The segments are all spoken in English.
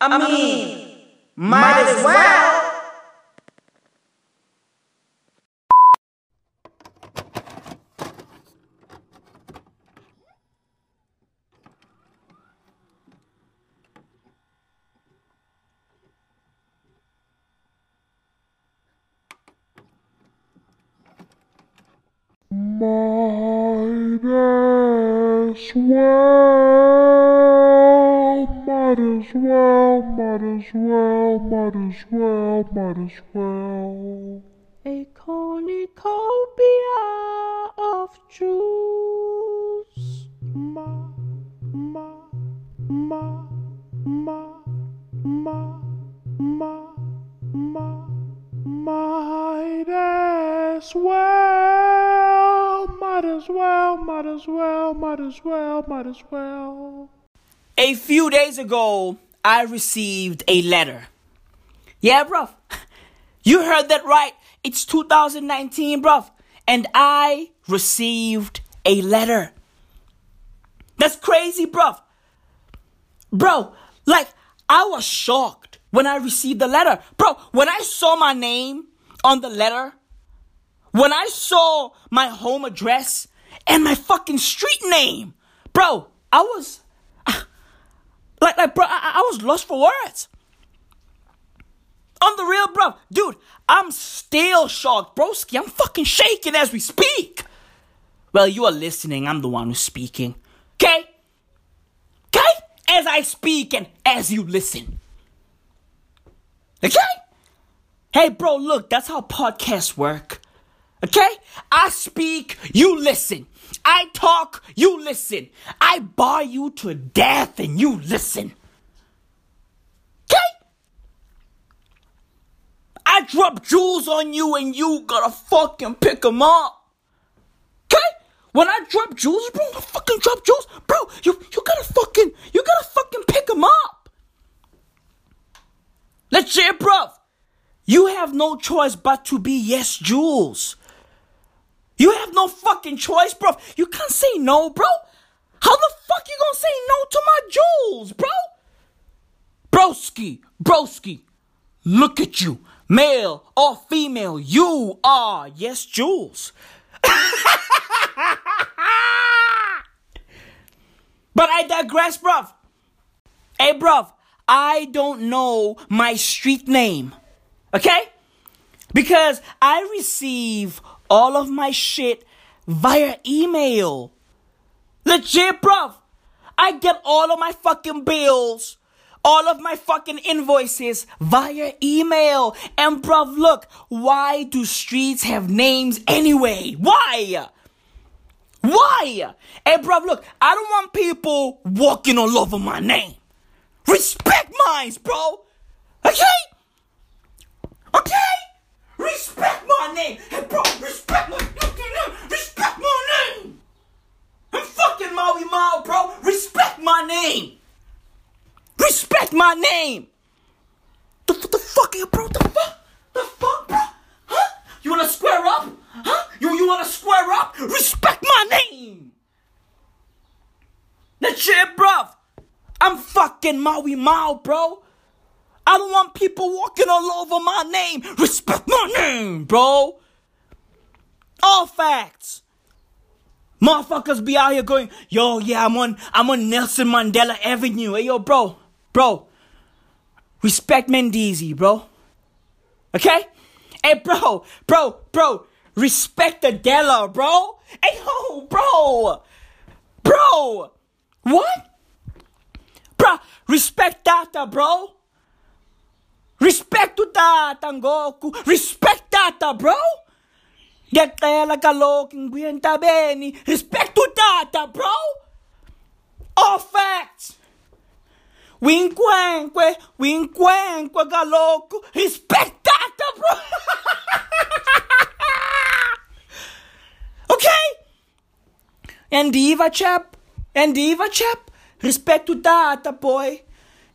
I mean, might as well. Might as well, might as well, might as well, might as well, might as well. A cornucopia of jewels. Ma, ma, ma, ma, ma, ma, ma, might as well, might as well, might as well, might as well, might as well. A few days ago, I received a letter. Yeah, bruv. You heard that right. It's 2019, bruv. And I received a letter. That's crazy, bruv. Bro, like, I was shocked when I received the letter. Bro, when I saw my name on the letter, when I saw my home address and my fucking street name, bro, I was like, like, bro, I, I was lost for words. On the real, bro, dude, I'm still shocked, broski. I'm fucking shaking as we speak. Well, you are listening. I'm the one who's speaking. Okay? Okay? As I speak and as you listen. Okay? Hey, bro, look, that's how podcasts work. Okay? I speak, you listen. I talk, you listen. I bar you to death and you listen. Okay? I drop jewels on you and you gotta fucking pick them up. Okay? When I drop jewels, bro, I fucking drop jewels. Bro, you, you gotta fucking, you gotta fucking pick them up. Legit, bro, You have no choice but to be yes, jewels. You have no fucking choice, bro. You can't say no, bro. How the fuck you gonna say no to my jewels, bro? Broski, broski, look at you. Male or female, you are yes, Jules. but I digress, bruv. Hey, bruv, I don't know my street name. Okay? Because I receive all of my shit via email. Legit, bruv. I get all of my fucking bills, all of my fucking invoices via email. And bruv, look, why do streets have names anyway? Why? Why? Hey, bruv, look, I don't want people walking all over my name. Respect mines, bro. Okay? Okay? Respect my name. Hey, bro, respect my name. Respect my name. I'm fucking Maui Mao, bro. Respect my name. Respect my name. The, the, fuck, you, bro? The fuck? The fuck, bro? Huh? You wanna square up? Huh? You, you wanna square up? Respect my name. Legit, bro. I'm fucking Maui Mao, bro. I don't want people walking all over my name. Respect my name, bro. All facts. Motherfuckers be out here going, yo, yeah, I'm on, I'm on Nelson Mandela Avenue. Hey, yo, bro, bro. Respect Mendizi, bro. Okay? Hey, bro, bro, bro. Respect the Della, bro. Hey, yo, bro. Bro. What? Bro, respect Tata, bro. Respect to Tata, Goku. Respect Tata, bro. Ngiyacela kaloku ngibuye entabeni. Respect to Tata, bro. All facts. Winkwenkwe, winkwenkwe kaloku. Respect Tata, bro. okay? Endiva chap. Endiva chap. Respect to Tata, boy.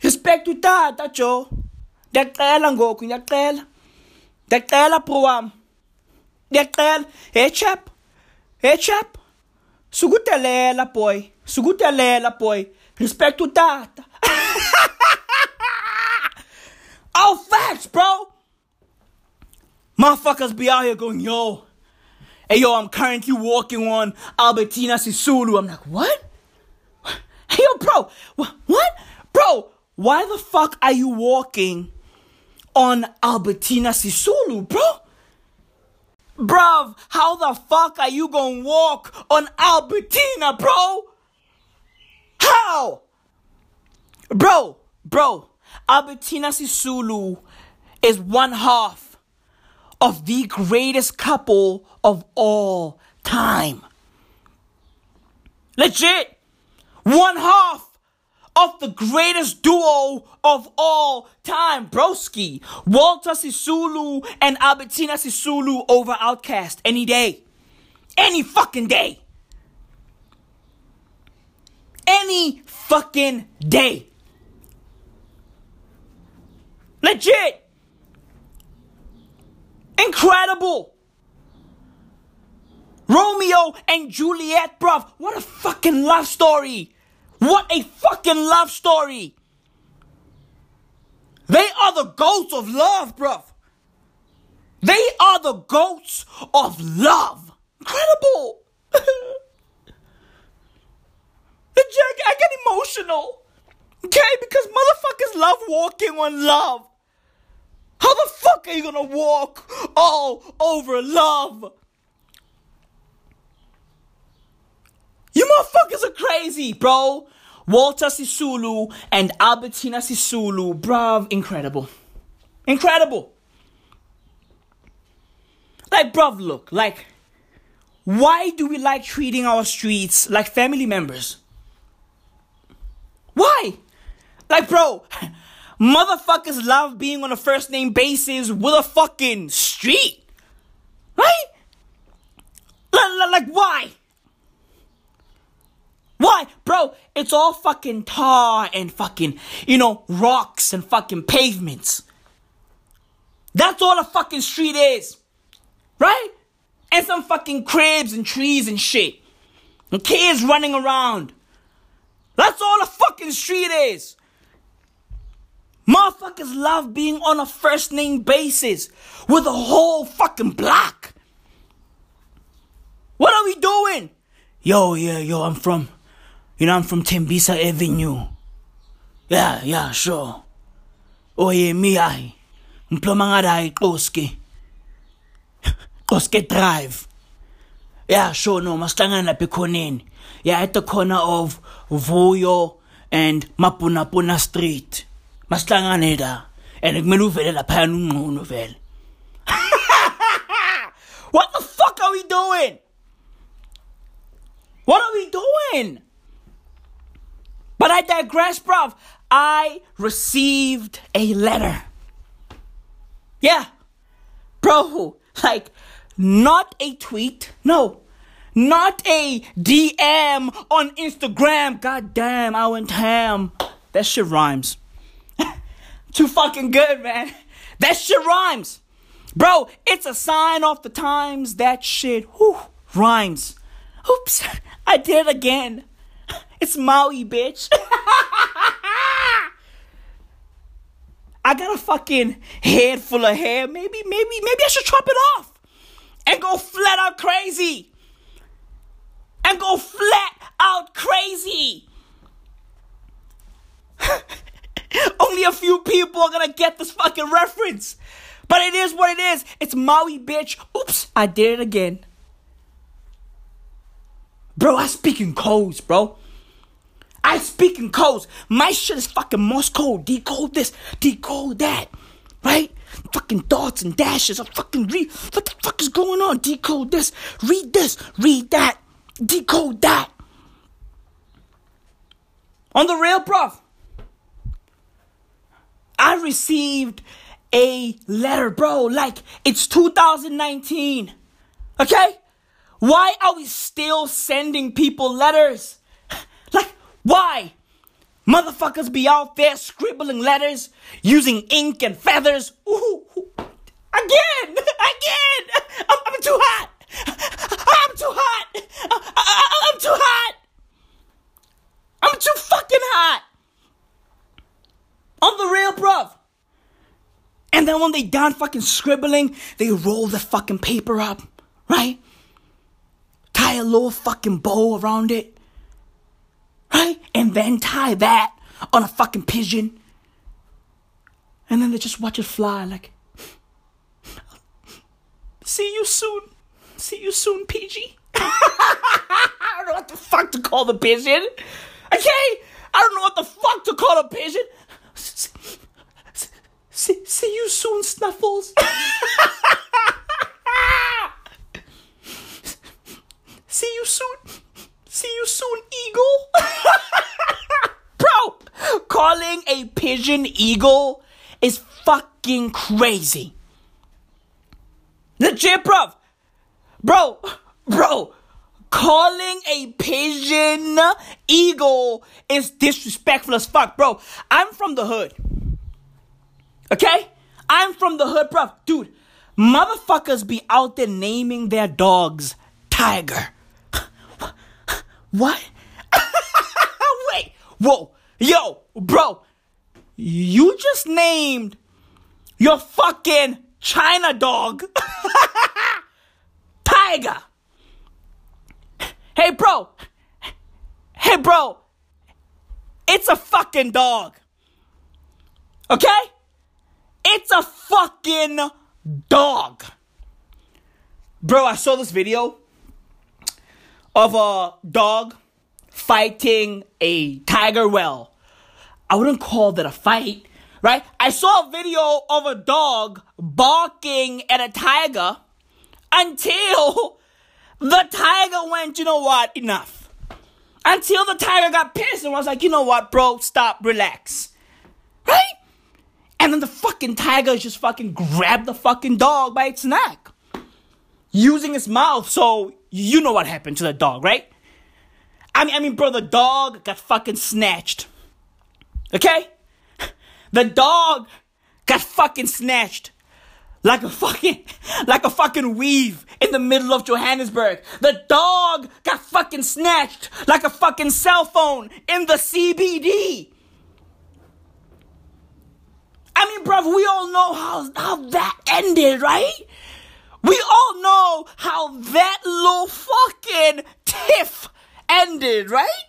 Respect to Tata, Joe. Ndiyacela ngoku, ndiyacela. Ndiyacela bro wam. Ndiyacela. Hey chap. Hey chap. Sukudelela boy. Sukudelela boy. All facts, bro. Motherfuckers be out here going, yo, hey, yo, I'm currently walking on Albertina Sisulu. I'm like, what? Hey, yo, bro, what? Bro, why the fuck are you walking on Albertina Sisulu, bro? Bruv, how the fuck are you gonna walk on Albertina, bro? How? Bro, bro, Albertina Sisulu is one half of the greatest couple of all time. Legit. One half of the greatest duo of all time, broski. Walter Sisulu and Albertina Sisulu over OutKast any day. Any fucking day. Any fucking day. Legit. Incredible. Romeo and Juliet, bruv. What a fucking love story. What a fucking love story. They are the goats of love, bruv. They are the goats of love. Incredible. I get emotional. Okay, because motherfuckers love walking on love. How the fuck are you gonna walk all over love? You motherfuckers are crazy, bro. Walter Sisulu and Albertina Sisulu, bruv, incredible. Incredible. Like, bruv, look, like, why do we like treating our streets like family members? Why? Like, bro, motherfuckers love being on a first name basis with a fucking street. Right? Like, why? Why? Bro, it's all fucking tar and fucking, you know, rocks and fucking pavements. That's all a fucking street is. Right? And some fucking cribs and trees and shit. And kids running around. That's all a fucking street is. Motherfuckers love being on a first name basis with a whole fucking block. What are we doing? Yo, yeah, yo, I'm from, you know, I'm from Tembisa Avenue. Yeah, yeah, sure. Oh, yeah, me, I. Mplomangada, Koski. Koski Drive. Yeah, sure, no, masihlangana lapha ekhoneni. Yeah, at the corner of Vuyo and Mapunapuna Street. Masihlangane la. And kumele uvele lapha ungqono vele. What the fuck are we doing? What are we doing? But I digress, bruv. I received a letter. Yeah. Bro, like, not a tweet. No. Not a DM on Instagram. God damn, I went ham. That shit rhymes. Too fucking good, man. That shit rhymes. Bro, it's a sign off the times. That shit, whew, rhymes. Oops, I did it again. It's Maui, bitch. I got a fucking head full of hair. Maybe, maybe, maybe I should chop it off and go flat out crazy. And go flat out crazy. Only a few people are gonna get this fucking reference. But it is what it is. It's Maui, bitch. Oops, I did it again. Bro, I speak in codes, bro. I speak in codes. My shit is fucking Morse code. Decode this, decode that. Right? Fucking dots and dashes. I fucking read. What the fuck is going on? Decode this, read this, read that, decode that. On the rail, bro. I received a letter, bro. Like, it's 2019. Okay? Why are we still sending people letters? Like, why? Motherfuckers be out there scribbling letters using ink and feathers. Ooh, ooh. again, again. I'm, I'm too hot. I'm too hot. I, I, I'm too hot. I'm too fucking hot. On the real, bruv. And then when they done fucking scribbling, they roll the fucking paper up, right? Tie a little fucking bow around it, right? And then tie that on a fucking pigeon. And then they just watch it fly like, see you soon. See you soon, PG. I don't know what the fuck to call the pigeon. Okay? I don't know what the fuck to call a pigeon. See, see you soon, Snuffles. see you soon. See you soon, Eagle. Bro, calling a pigeon eagle is fucking crazy. Legit, bro. Bro, bro, calling a pigeon eagle is disrespectful as fuck, bro. I'm from the hood. Okay? I'm from the hood, bro. Dude, motherfuckers be out there naming their dogs Tiger. what? Wait. Whoa. Yo, bro. You just named your fucking China dog Tiger. Hey, bro. Hey, bro. It's a fucking dog. Okay? It's a fucking dog. Bro, I saw this video of a dog fighting a tiger well. I wouldn't call that a fight, right? I saw a video of a dog barking at a tiger until the tiger went, you know what, enough. Until the tiger got pissed and was like, you know what, bro, stop, relax. Right? And then the fucking tiger just fucking grabbed the fucking dog by its neck. Using its mouth, so you know what happened to the dog, right? I mean, I mean, bro, the dog got fucking snatched. Okay? The dog got fucking snatched. Like a fucking, like a fucking weave in the middle of Johannesburg. The dog got fucking snatched like a fucking cell phone in the CBD. I mean, bruv, we all know how, how that ended, right? We all know how that little fucking tiff ended, right?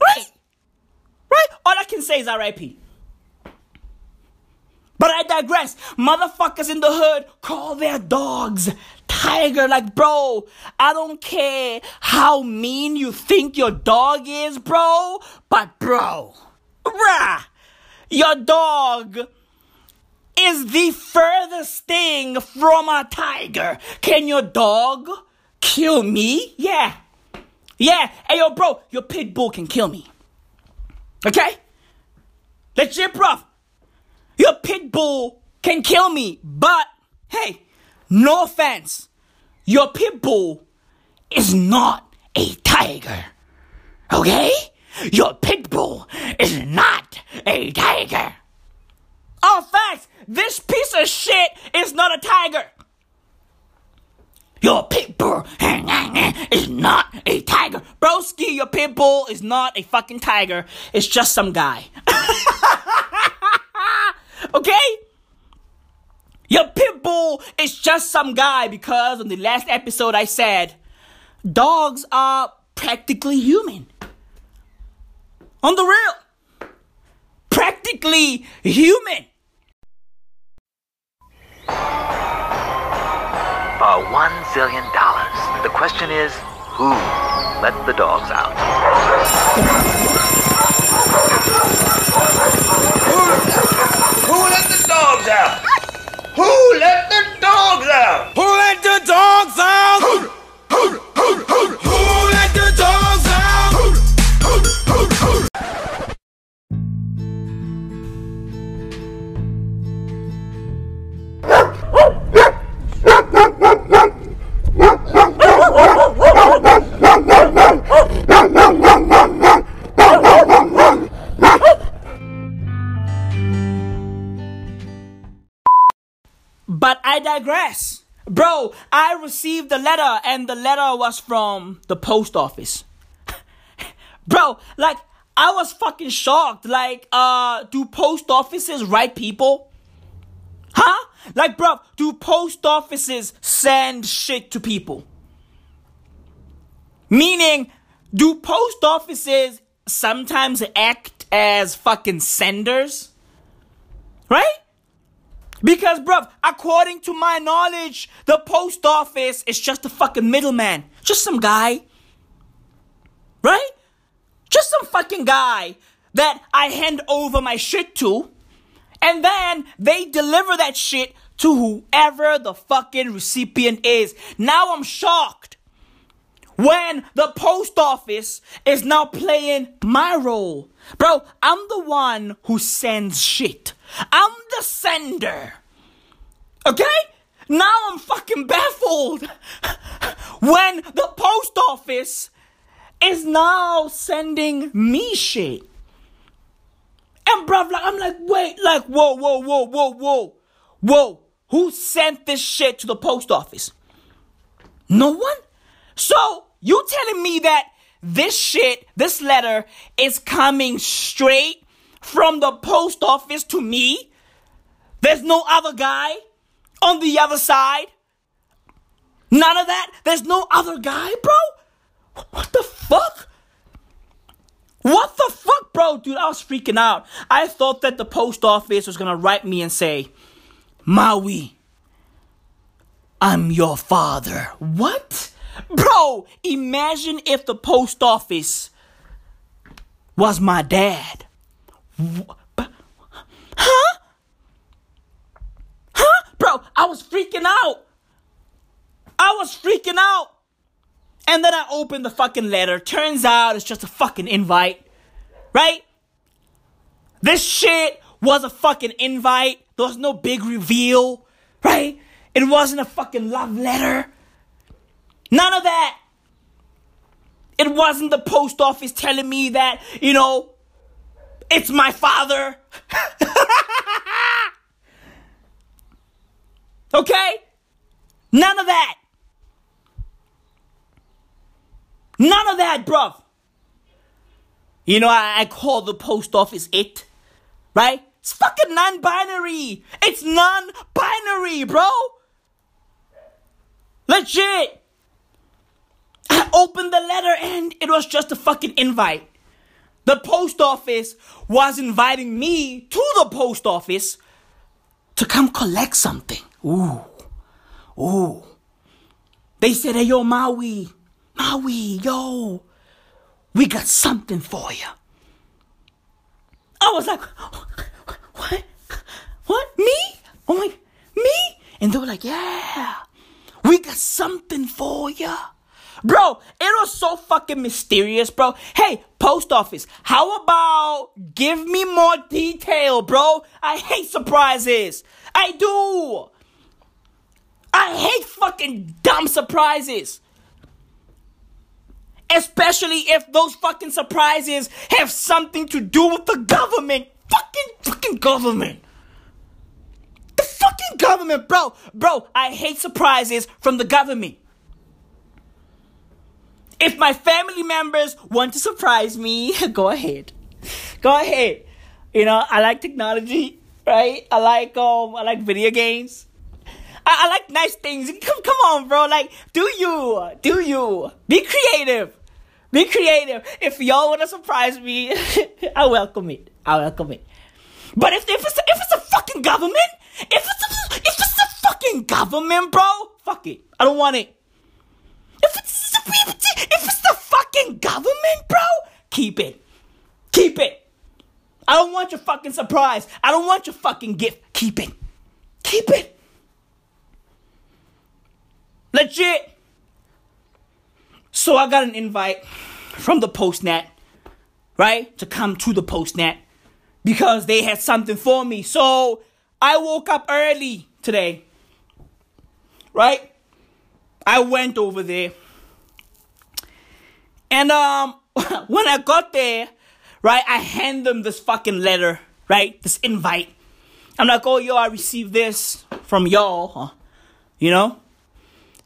Right? Right? All I can say is RIP. But I digress. Motherfuckers in the hood call their dogs tiger. Like, bro, I don't care how mean you think your dog is, bro. But, bro, bruh, your dog is the furthest thing from a tiger. Can your dog kill me? Yeah. Yeah. Hey, yo, bro, your pit bull can kill me. Okay? Legit, bro. Your pit bull can kill me, but hey, no offense. Your pit bull is not a tiger. Okay? Your pit bull is not a tiger. Oh, facts! This piece of shit is not a tiger. Your pit bull is not a tiger. Broski, your pit bull is not a fucking tiger. It's just some guy. okay? Your pit bull is just some guy because on the last episode I said dogs are practically human. On the real. Practically human. Uh, one zillion dollars. The question is, who let the dogs out? Who let the dogs out? Who let the dogs out? Who let the dogs out? I digress. Bro, I received a letter and the letter was from the post office. Bro, like I was fucking shocked. Like, uh, do post offices write people? Huh? Like, bro, do post offices send shit to people? Meaning, do post offices sometimes act as fucking senders? Right? Because, bruv, according to my knowledge, the post office is just a fucking middleman. Just some guy. Right? Just some fucking guy that I hand over my shit to. And then they deliver that shit to whoever the fucking recipient is. Now I'm shocked when the post office is now playing my role. Bro, I'm the one who sends shit. I'm the sender. Okay? Now I'm fucking baffled when the post office is now sending me shit. And bruv, like, I'm like, wait, like, whoa, whoa, whoa, whoa, whoa, whoa. Who sent this shit to the post office? No one? So, you telling me that this shit, this letter, is coming straight from the post office to me? There's no other guy on the other side? None of that? There's no other guy, bro? What the fuck? What the fuck, bro? Dude, I was freaking out. I thought that the post office was gonna write me and say, Maui, I'm your father. What? Bro, imagine if the post office was my dad. Huh? Huh? Bro, I was freaking out. I was freaking out. And then I opened the fucking letter. Turns out it's just a fucking invite. Right? This shit was a fucking invite. There was no big reveal. Right? It wasn't a fucking love letter. None of that. It wasn't the post office telling me that, you know, it's my father. okay? None of that. None of that, bruv. You know, I, I call the post office it, right? It's fucking non binary. It's non binary, bro. Legit. I opened the letter and it was just a fucking invite. The post office was inviting me to the post office to come collect something. Ooh. Ooh. They said, hey, yo, Maui, Maui, yo, we got something for you. I was like, what? What? Me? Oh I'm like, me? And they were like, yeah, we got something for you. Bro, it was so fucking mysterious, bro. Hey, post office, how about give me more detail, bro? I hate surprises. I do. I hate fucking dumb surprises. Especially if those fucking surprises have something to do with the government. Fucking, fucking government. The fucking government, bro. Bro, I hate surprises from the government. If my family members want to surprise me, go ahead. Go ahead. You know, I like technology, right? I like um I like video games. I, I like nice things. Come come on, bro. Like, do you. Do you. Be creative. Be creative. If y'all wanna surprise me, I welcome it. I welcome it. But if, if it's if it's a fucking government, if it's a, if it's a fucking government, bro, fuck it. I don't want it. If it's if it's the fucking government, bro, keep it. Keep it. I don't want your fucking surprise. I don't want your fucking gift. Keep it. Keep it. Legit. So I got an invite from the Postnet, right? To come to the Postnet because they had something for me. So I woke up early today, right? I went over there. And um when I got there, right, I hand them this fucking letter, right? This invite. I'm like, oh yo, I received this from y'all, huh? You know?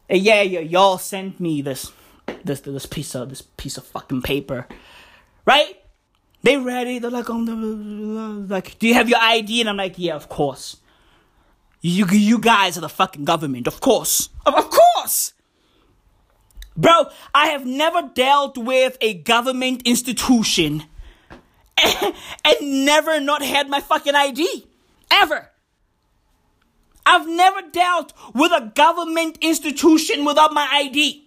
And yeah, yeah, y'all sent me this this this piece of this piece of fucking paper. Right? They read it, they're like, um, like, do you have your ID? And I'm like, yeah, of course. You, you guys are the fucking government, of course. Of, of course! Bro, I have never dealt with a government institution and, and never not had my fucking ID. Ever. I've never dealt with a government institution without my ID.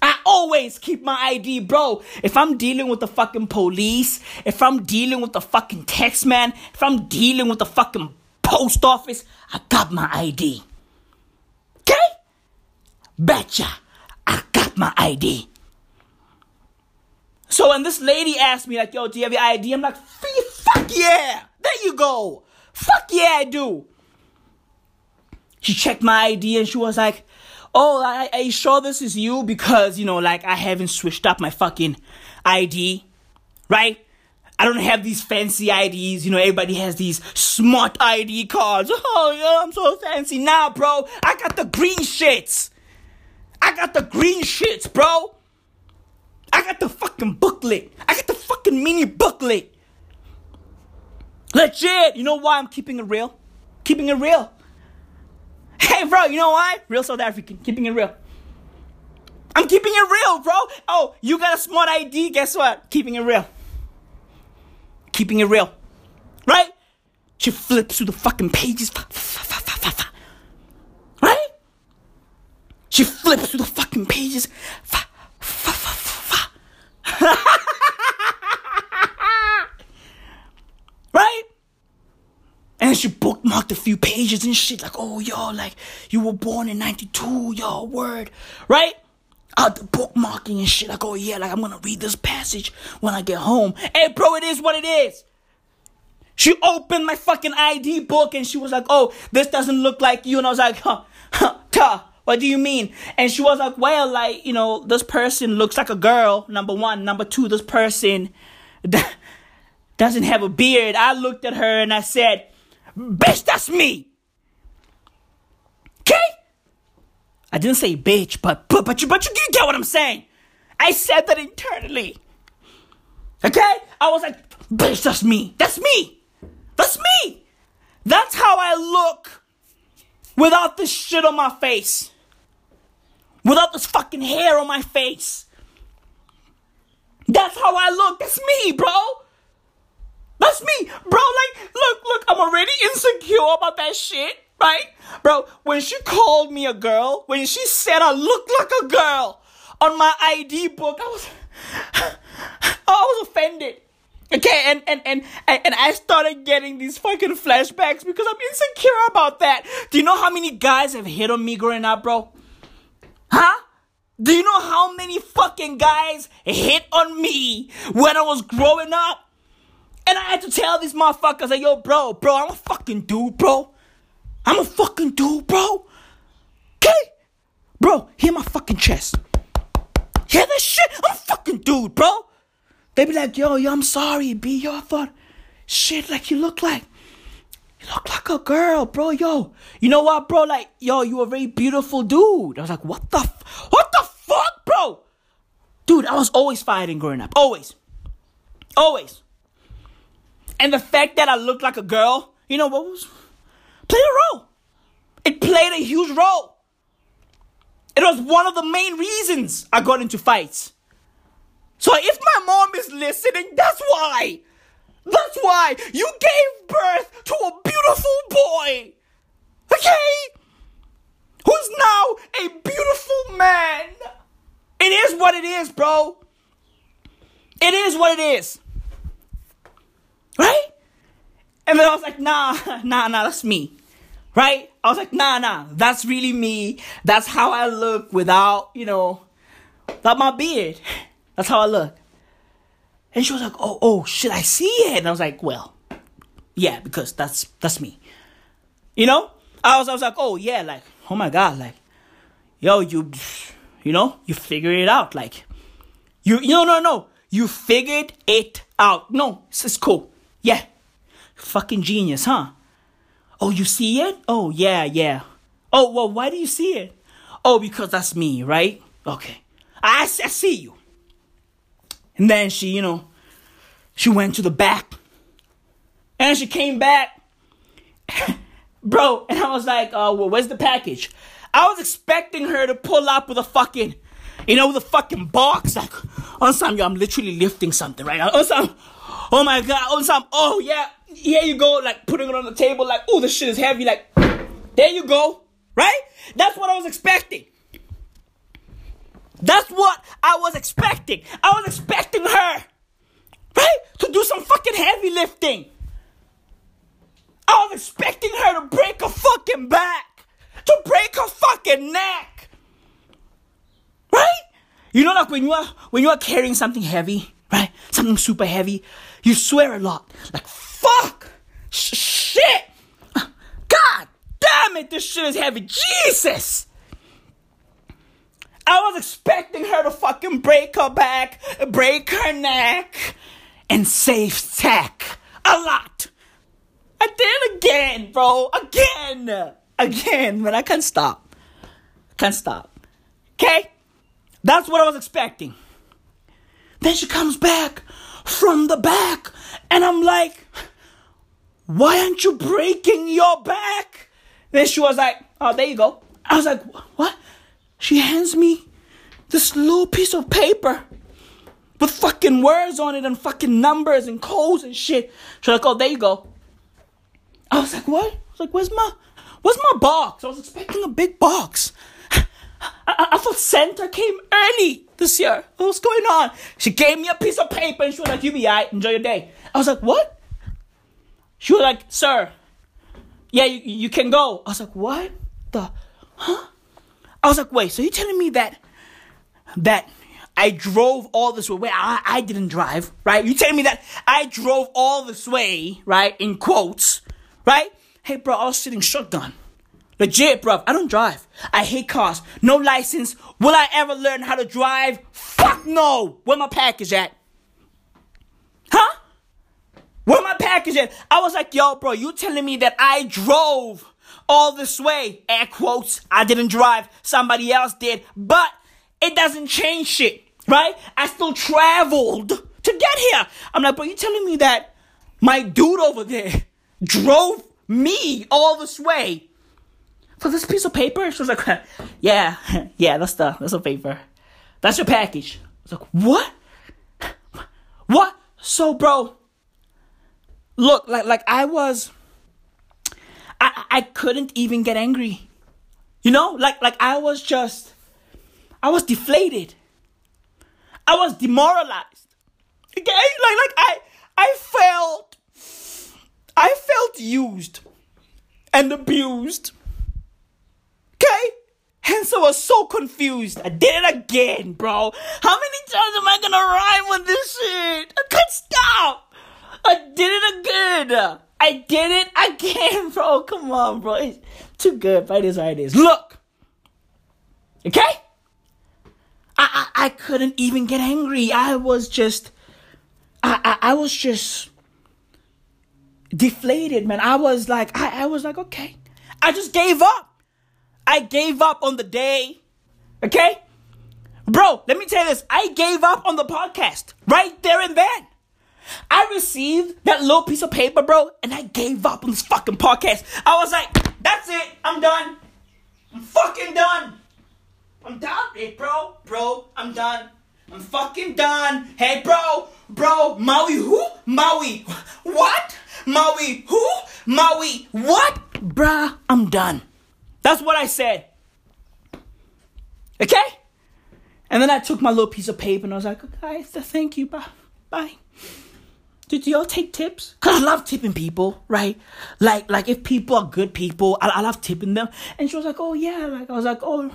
I always keep my ID, bro. If I'm dealing with the fucking police, if I'm dealing with the fucking tax man, if I'm dealing with the fucking post office, I got my ID. Okay? Betcha. I got my ID. So when this lady asked me, like, yo, do you have your ID? I'm like, fuck yeah. There you go. Fuck yeah, I do. She checked my ID and she was like, oh, I, I sure this is you because, you know, like I haven't switched up my fucking ID, right? I don't have these fancy IDs. You know, everybody has these smart ID cards. Oh, yeah, I'm so fancy. Nah, bro, I got the green shits. I got the green shits, bro. I got the fucking booklet. I got the fucking mini booklet. Legit. You know why I'm keeping it real? Keeping it real. Hey, bro, you know why? Real South African. Keeping it real. I'm keeping it real, bro. Oh, you got a smart ID. Guess what? Keeping it real. Keeping it real. Right? She flips through the fucking pages. Right? She flips through the fucking pages. Fa, fa, fa, right? And she bookmarked a few pages and shit, like, oh, yo, like, you were born in 92, yo, word, right? Out the bookmarking and shit, like, oh, yeah, like, I'm gonna read this passage when I get home. Hey, bro, it is what it is. She opened my fucking ID book and she was like, oh, this doesn't look like you. And I was like, huh, huh, ta, what do you mean? And she was like, well, like, you know, this person looks like a girl, number one. Number two, this person doesn't have a beard. I looked at her and I said, bitch, that's me. Okay? I didn't say bitch, but, but, but you, but you get what I'm saying. I said that internally. Okay? I was like, bitch, that's me. That's me. That's me. That's how I look without this shit on my face. Without this fucking hair on my face. That's how I look. That's me, bro. That's me, bro. Like, look, look, I'm already insecure about that shit, right? Bro, when she called me a girl, when she said I looked like a girl on my ID book, I was, I was offended. Okay, and, and, and, and I started getting these fucking flashbacks because I'm insecure about that. Do you know how many guys have hit on me growing up, bro? Huh? Do you know how many fucking guys hit on me when I was growing up? And I had to tell these motherfuckers, like, yo, bro, bro, I'm a fucking dude, bro. I'm a fucking dude, bro. Okay? Bro, hear my fucking chest. Hear this shit? I'm a fucking dude, bro. They be like, yo, yo, I'm sorry, B. Yo, I thought, shit, like you look like, you look like a girl, bro. Yo, you know what, bro? Like, yo, you a very beautiful dude. I was like, what the, f- what the fuck, bro? Dude, I was always fighting growing up. Always. Always. And the fact that I looked like a girl, you know what was, played a role. It played a huge role. It was one of the main reasons I got into fights. So if my mom is listening, that's why. That's why you gave birth to a beautiful boy. Okay? Who's now a beautiful man. It is what it is, bro. It is what it is. Right? And then I was like, nah, nah, nah, that's me. Right? I was like, nah, nah, that's really me. That's how I look without, you know, without my beard. That's how I look. And she was like, "Oh, oh, should I see it?" And I was like, "Well, yeah, because that's that's me." You know? I was I was like, "Oh yeah, like oh my god, like yo, you you know, you figure it out like you no no no, you figured it out. No, it's, it's cool. Yeah. Fucking genius, huh? Oh, you see it? Oh, yeah, yeah. Oh, well, why do you see it? Oh, because that's me, right? Okay. I, I see you. And then she, you know, she went to the back. And she came back. bro. And I was like, uh, well, where's the package? I was expecting her to pull up with a fucking, you know, with a fucking box. Like, on some, yo, I'm literally lifting something right. On some, oh my god, on some, oh yeah, here you go, like putting it on the table, like, oh, this shit is heavy, like, there you go, right? That's what I was expecting. That's what I was expecting. I was expecting her, right, to do some fucking heavy lifting. I was expecting her to break her fucking back, to break her fucking neck, right? You know, like when you are when you are carrying something heavy, right? Something super heavy, you swear a lot, like fuck, sh- shit, god damn it, this shit is heavy, Jesus. I was expecting her to fucking break her back, break her neck, and save tech a lot. I did again, bro. Again. Again, but I can't stop. Can't stop. Okay? That's what I was expecting. Then she comes back from the back, and I'm like, why aren't you breaking your back? Then she was like, oh, there you go. I was like, what? She hands me this little piece of paper with fucking words on it and fucking numbers and codes and shit. She's like, oh, there you go. I was like, what? I was like, where's my, where's my box? I was expecting a big box. I, I, I thought Santa came early this year. What's going on? She gave me a piece of paper and she was like, you be alright, enjoy your day. I was like, what? She was like, sir, yeah, you, you can go. I was like, what the, huh? I was like, wait, so you're telling me that, that I drove all this way. Wait, I, I didn't drive, right? You telling me that I drove all this way, right? In quotes, right? Hey, bro, I was sitting shotgun. Legit, bro. I don't drive. I hate cars. No license. Will I ever learn how to drive? Fuck no. Where my package at? Huh? Where my package at? I was like, yo, bro, you telling me that I drove all this way? Air quotes. I didn't drive. Somebody else did. But it doesn't change shit, right? I still traveled to get here. I'm like, bro, you telling me that my dude over there drove me all this way for this piece of paper? She was like, yeah, yeah, that's the that's the paper. That's your package. I was like, what? What? So, bro, look, like like I was, I I couldn't even get angry. You know, like like I was just, I was deflated. I was demoralized. Okay, like like I I felt, I felt used and abused. Okay? Hence, I was so confused. I did it again, bro. How many times am I gonna rhyme with this shit? I can't stop. I did it again. I did it again, bro. Come on, bro. It's too good, but it is what it is. Look. Okay? I, I, I couldn't even get angry. I was just, I, I, I was just deflated, man. I was like, I, I was like, okay. I just gave up. I gave up on the day. Okay? Bro, let me tell you this. I gave up on the podcast right there and then. I received that little piece of paper, bro, and I gave up on this fucking podcast. I was like, that's it. I'm done. I'm fucking done. I'm done, hey, bro. Bro, I'm done. I'm fucking done. Hey, bro. Bro, Maui who? Maui. What? Maui who? Maui what? Bruh, I'm done. That's what I said. Okay? And then I took my little piece of paper and I was like, okay, thank you, bye. Bye. Do, do y'all take tips? Cause I love tipping people, right? Like, like if people are good people, I, I love tipping them. And she was like, oh yeah, like I was like, oh,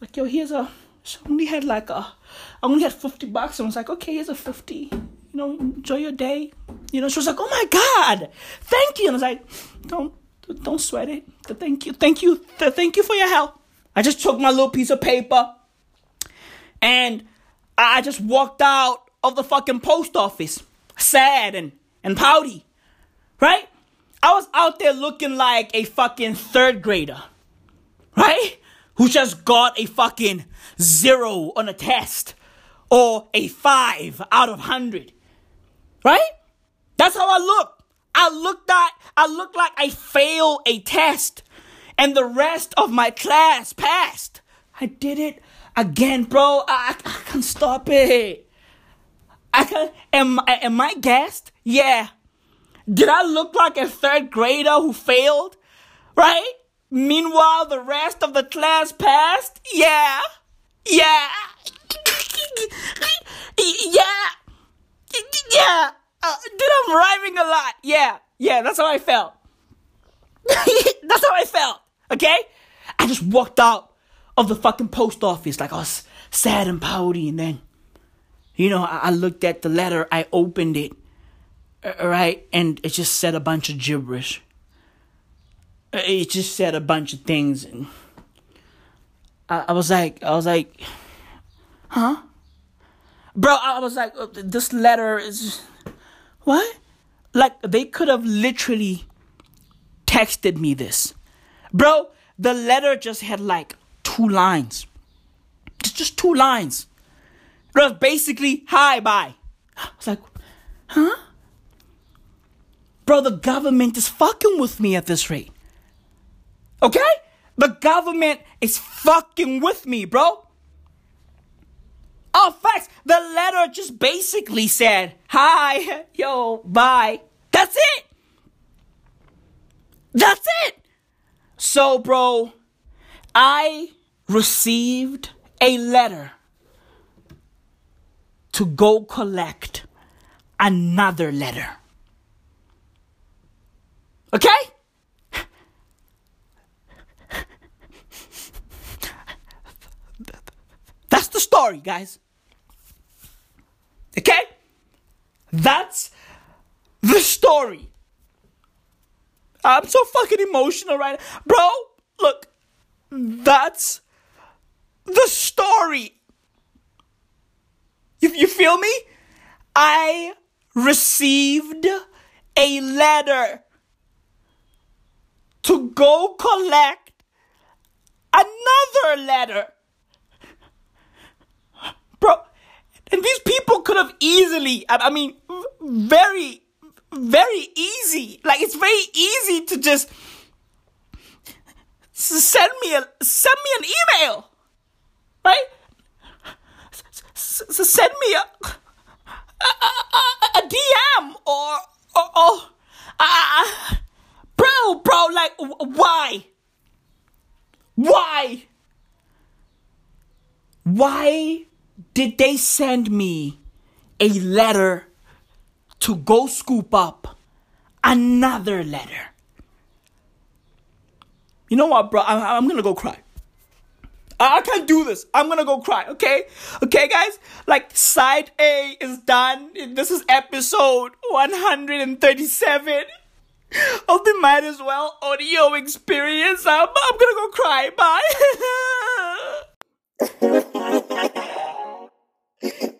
like yo, here's a. She only had like a, I only had fifty bucks. And I was like, okay, here's a fifty. You know, enjoy your day. You know, she was like, oh my god, thank you. And I was like, don't, don't sweat it. Thank you, thank you, thank you for your help. I just took my little piece of paper, and I just walked out of the fucking post office, sad and and pouty, right? I was out there looking like a fucking third grader, right? Who just got a fucking zero on a test or a five out of hundred, right? That's how I look. I looked at, I looked like I failed a test and the rest of my class passed. I did it again, bro. I, I can't stop it. I am am I guessed? Yeah. Did I look like a third grader who failed? Right? Meanwhile, the rest of the class passed? Yeah. Yeah. yeah. Yeah. Uh, dude, I'm rhyming a lot. Yeah. Yeah, that's how I felt. that's how I felt. Okay? I just walked out of the fucking post office like I was sad and pouty and then you know, I, looked at the letter, I opened it, right, and it just said a bunch of gibberish. Uh, It just said a bunch of things, and I, I was like, I was like, huh, bro? I was like, uh, this letter is what? Like they could have literally texted me this, bro. The letter just had like two lines, just just two lines. It was basically, hi, bye. I was like, huh? Bro, the government is fucking with me at this rate. Okay? The government is fucking with me, bro. Oh, facts. The letter just basically said, hi, yo, bye. That's it. That's it. So, bro, I received a letter to go collect another letter. Okay? That's the story, guys. Okay? That's the story. I'm so fucking emotional right now. Bro, look, that's the story. You, you feel me? I received a letter to go collect another letter. Bro, and these people could have easily, I, mean, very, very easy. Like, it's very easy to just send me a, send me an email. Right? S- send me a, a, a, a DM or, or, or uh, bro, bro, like, why? Why? Why did they send me a letter to go scoop up another letter? You know what, bro? I, I'm gonna go cry. I can't do this. I'm gonna go cry, okay? Okay, guys? Like, side A is done. This is episode 137 of the Might As Well audio experience. I'm, I'm gonna go cry. Bye.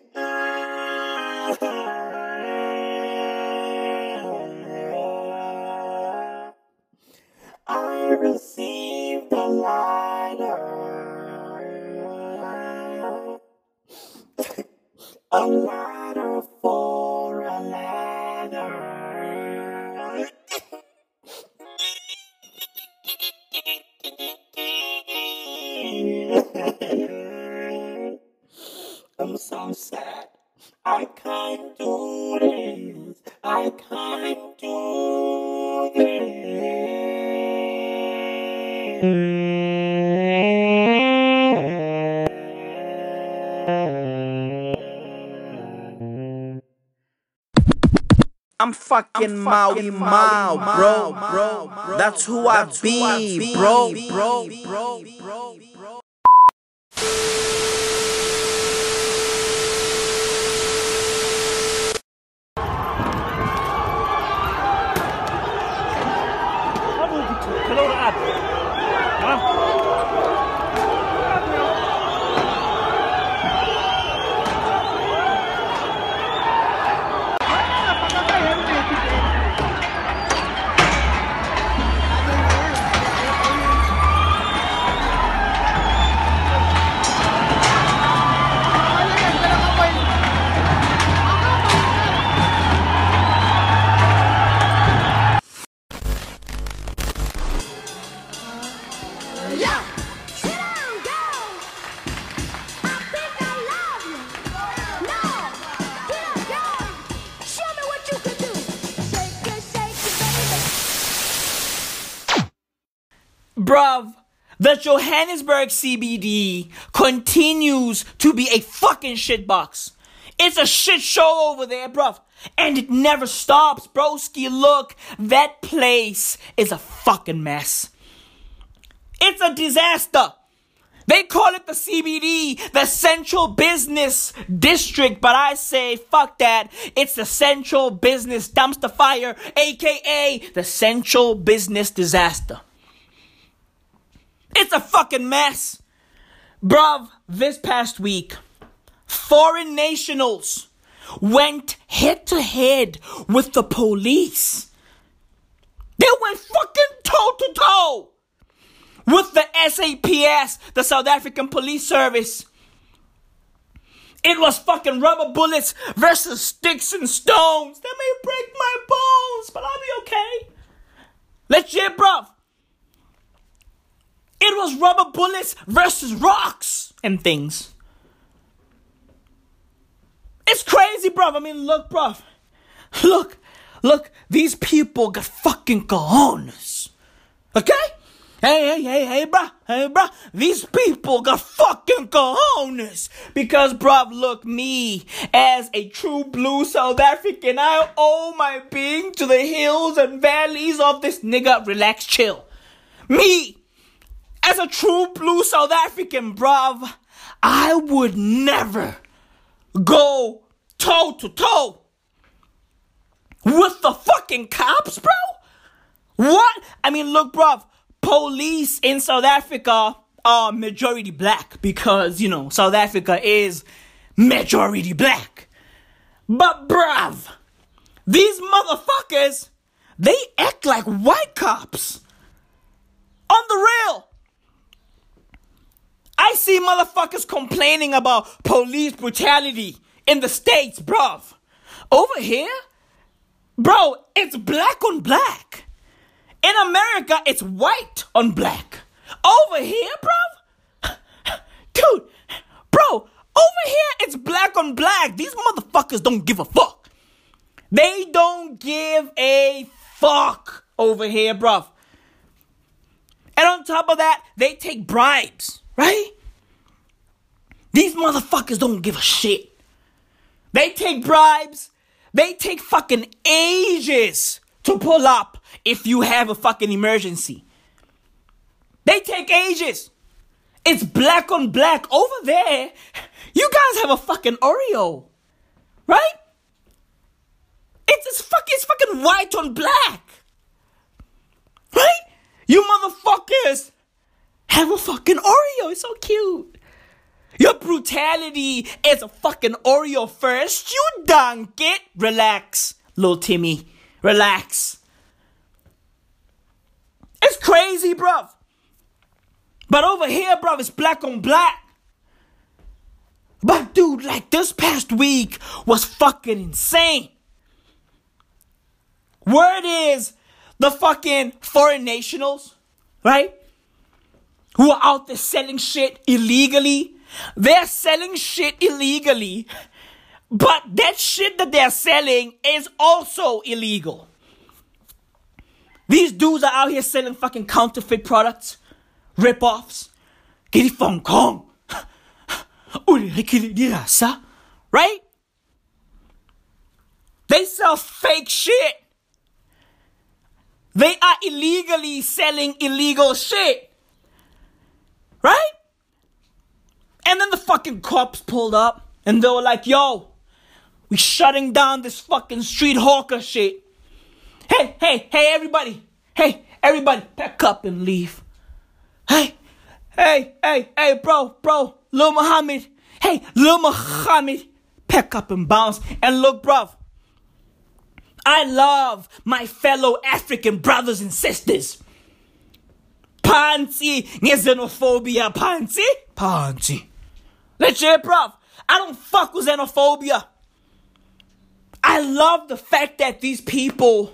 a letter for a letter. I'm so sad. I can't do this. I can't do this. I'm fucking Maui bro, bro. That's who I be, bro, the Johannesburg CBD continues to be a fucking shitbox. It's a shit show over there, bruv. And it never stops, broski. Look, that place is a fucking mess. It's a disaster. They call it the CBD, the Central Business District, but I say fuck that. It's the Central Business Dumpster Fire, aka the Central Business Disaster. It's a fucking mess. Bruv, this past week, foreign nationals went head to head with the police. They went fucking toe to toe with the SAPS, the South African Police Service. It was fucking rubber bullets versus sticks and stones. That may break my bones, but I'll be okay. Let's Legit, bruv. It was rubber bullets versus rocks and things. It's crazy, bro. I mean, look, bro. Look, look, these people got fucking cojones. Okay? Hey, hey, hey, hey, bruh. Hey, bruh. These people got fucking cojones. Because, bruv, look, me, as a true blue South African, I owe my being to the hills and valleys of this nigga. Relax, chill. Me, as a true blue South African, bruv, I would never go toe to toe with the fucking cops, bro? What? I mean, look, bruv, police in South Africa are majority black because, you know, South Africa is majority black. But, bruv, these motherfuckers, they act like white cops. On the real. I see motherfuckers complaining about police brutality in the States, bruv. Over here, bro, it's black on black. In America, it's white on black. Over here, bruv, dude, bro, over here, it's black on black. These motherfuckers don't give a fuck. They don't give a fuck over here, bruv. And on top of that, they take bribes, right? These motherfuckers don't give a shit. They take bribes. They take fucking ages to pull up if you have a fucking emergency. They take ages. It's black on black. Over there, you guys have a fucking Oreo. Right? It's, it's, fuck, it's fucking white on black. Right? You motherfuckers have a fucking Oreo. It's so cute. Your brutality is a fucking Oreo first. You dunk it. Relax, little Timmy. Relax. It's crazy, bruv. But over here, bruv, it's black on black. But dude, like this past week was fucking insane. Word is the fucking foreign nationals, right? Who are out there selling shit illegally. They're selling shit illegally. But that shit that they're selling is also illegal. These dudes are out here selling fucking counterfeit products, rip-offs. Get it from Kong. Right? They sell fake shit. They are illegally selling illegal shit. Right? And then the fucking cops pulled up and they were like, yo, we shutting down this fucking street hawker shit. Hey, hey, hey, everybody. Hey, everybody, pack up and leave. Hey, hey, hey, hey, bro, bro, Lil Muhammad. Hey, Lil Muhammad, pack up and bounce. And look, bruv, I love my fellow African brothers and sisters. Pansi, xenophobia, Pansi, Pansi. Legit, bruv. I don't fuck with xenophobia. I love the fact that these people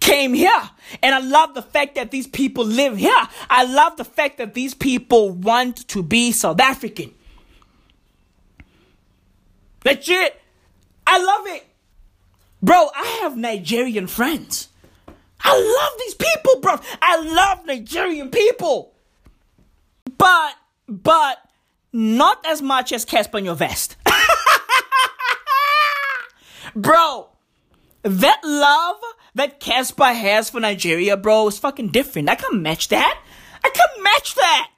came here. And I love the fact that these people live here. I love the fact that these people want to be South African. Legit. I love it. Bro, I have Nigerian friends. I love these people, bro. I love Nigerian people. But, but, not as much as Cassper Nyovest. bro, that love that Cassper has for Nigeria, bro, is fucking different. I can't match that. I can't match that.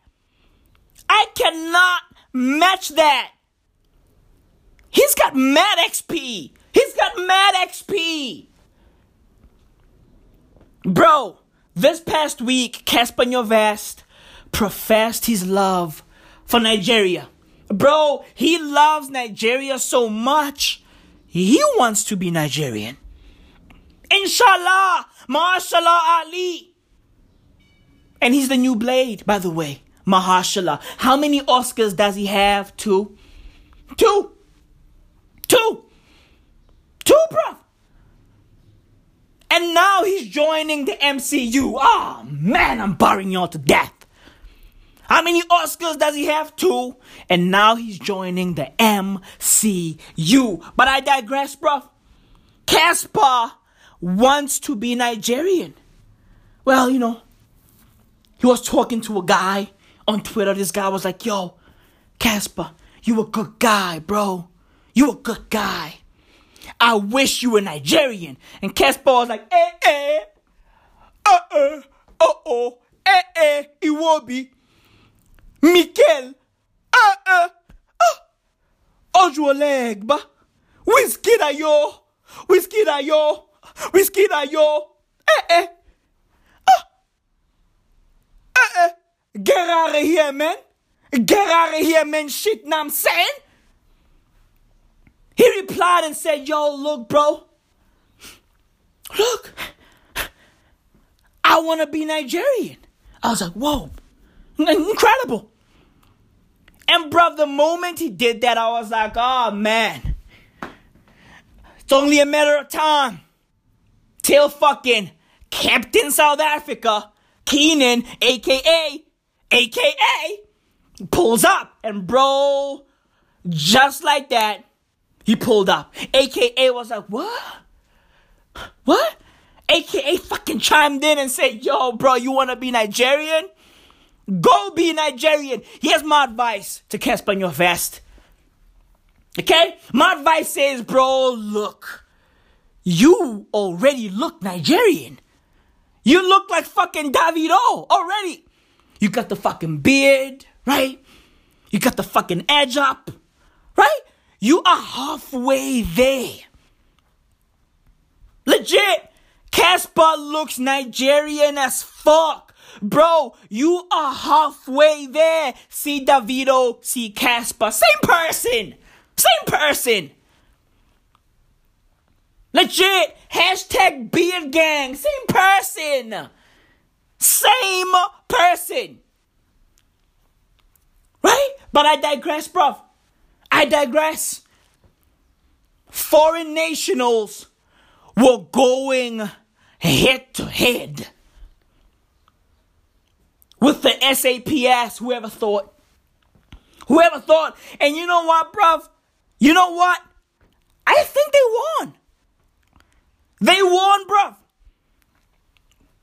I cannot match that. He's got mad XP. He's got mad XP. Bro, this past week, Cassper Nyovest professed his love for Nigeria. Bro, he loves Nigeria so much, he wants to be Nigerian. Inshallah, mashallah Ali. And he's the new Blade, by the way. Mahashallah. How many Oscars does he have? Two. Two. Two. Two, bro. And now he's joining the MCU. Oh man, I'm boring y'all to death. How many Oscars does he have? Two. And now he's joining the MCU. But I digress, bro. Cassper wants to be Nigerian. Well, you know, he was talking to a guy on Twitter. This guy was like, yo, Cassper, you a good guy, bro. You a good guy. I wish you were Nigerian. And Cassper was like, eh, eh, uh, uh, uh, oh, eh, eh, Iwobi, Mikel, uh, uh, uh, Ojuelegba, Whiskey da yo, Whiskey da yo, Whiskey da yo, eh, eh, uh, eh, eh, get out of here, man. Get out of here, man. Shit, know I'm saying? He replied and said, Yo, look, bro. Look. I want to be Nigerian. I was like, Whoa. Incredible. And, bro, the moment he did that, I was like, Oh, man. It's only a matter of time till fucking Captain South Africa, Kiernan, aka, aka, pulls up. And, bro, just like that, he pulled up. AKA was like, what? What? AKA fucking chimed in and said, yo, bro, you wanna be Nigerian? Go be Nigerian. Here's my advice to Nyovest. Okay? My advice is, bro, look. You already look Nigerian. You look like fucking Davido already. You got the fucking beard, right? You got the fucking edge up, right? You are halfway there. Legit. Cassper looks Nigerian as fuck. Bro, you are halfway there. See Davido, see Cassper. Same person. Same person. Legit. Hashtag beard gang. Same person. Same person. Right? But I digress, bruv. I digress. Foreign nationals were going head to head with the SAPS. Whoever thought? Whoever thought? And you know what, bruv? You know what? I think they won. They won, bruv.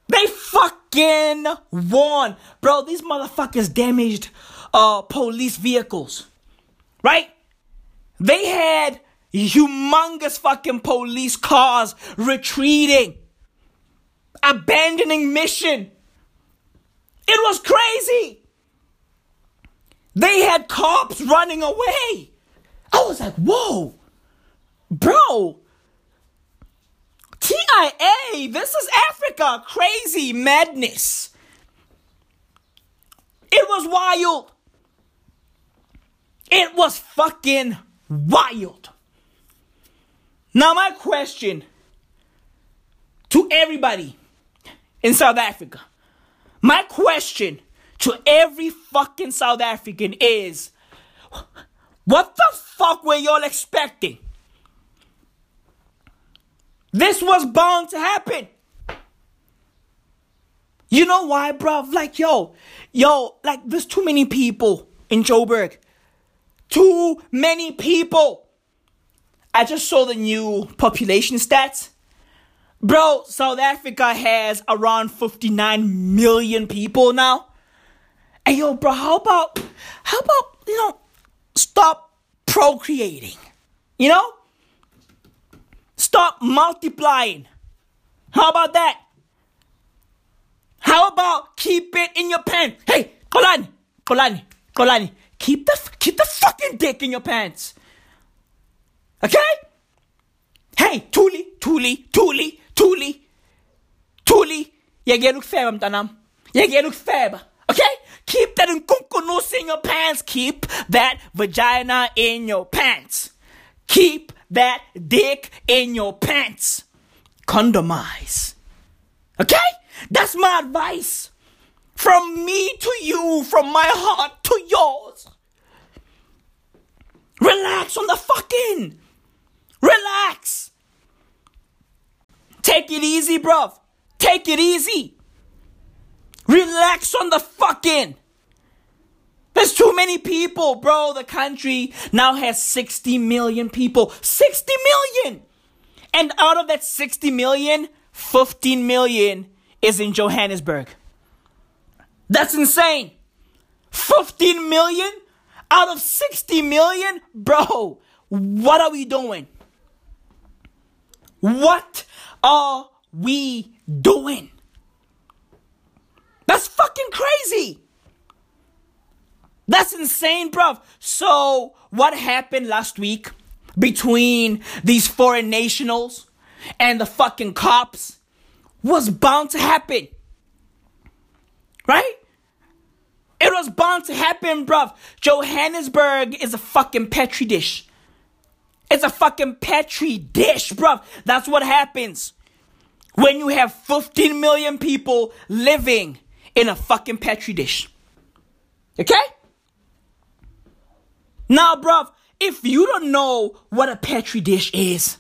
They fucking won. Bro, these motherfuckers damaged uh, police vehicles. Right? They had humongous fucking police cars retreating, abandoning mission. It was crazy. They had cops running away. I was like, whoa, bro. TIA, this is Africa. Crazy madness. It was wild. It was fucking wild. Now, my question to everybody in South Africa, my question to every fucking South African is what the fuck were y'all expecting? This was bound to happen. You know why, bruv? Like, yo, yo, like, there's too many people in Joburg. Too many people. I just saw the new population stats. Bro, South Africa has around 59 million people now. And yo, bro, how about, how about, you know, stop procreating? You know? Stop multiplying. How about that? How about keep it in your pen? Hey, Kolani, Kolani, Kolani, keep the keep the fucking dick in your pants. Okay? Hey, Thuli, Thuli, Thuli, Thuli, Thuli. Yekela ukufeba mntanam. Yekela ukufeba. Okay? Keep that nkunkunusi in your pants. Keep that vagina in your pants. Keep that dick in your pants. Condomize. Okay? That's my advice. From me to you, from my heart to yours. Relax on the fucking. Relax. Take it easy, bruv. Take it easy. Relax on the fucking. There's too many people, bro. The country now has 60 million people. 60 million! And out of that 60 million, 15 million is in Johannesburg. That's insane. 15 million out of 60 million? Bro, what are we doing? What are we doing? That's fucking crazy. That's insane, bro. So, what happened last week between these foreign nationals and the fucking cops was bound to happen. Right? It was bound to happen, bruv. Johannesburg is a fucking petri dish. It's a fucking petri dish, bruv. That's what happens when you have 15 million people living in a fucking petri dish. Okay? Now, bruv, if you don't know what a petri dish is,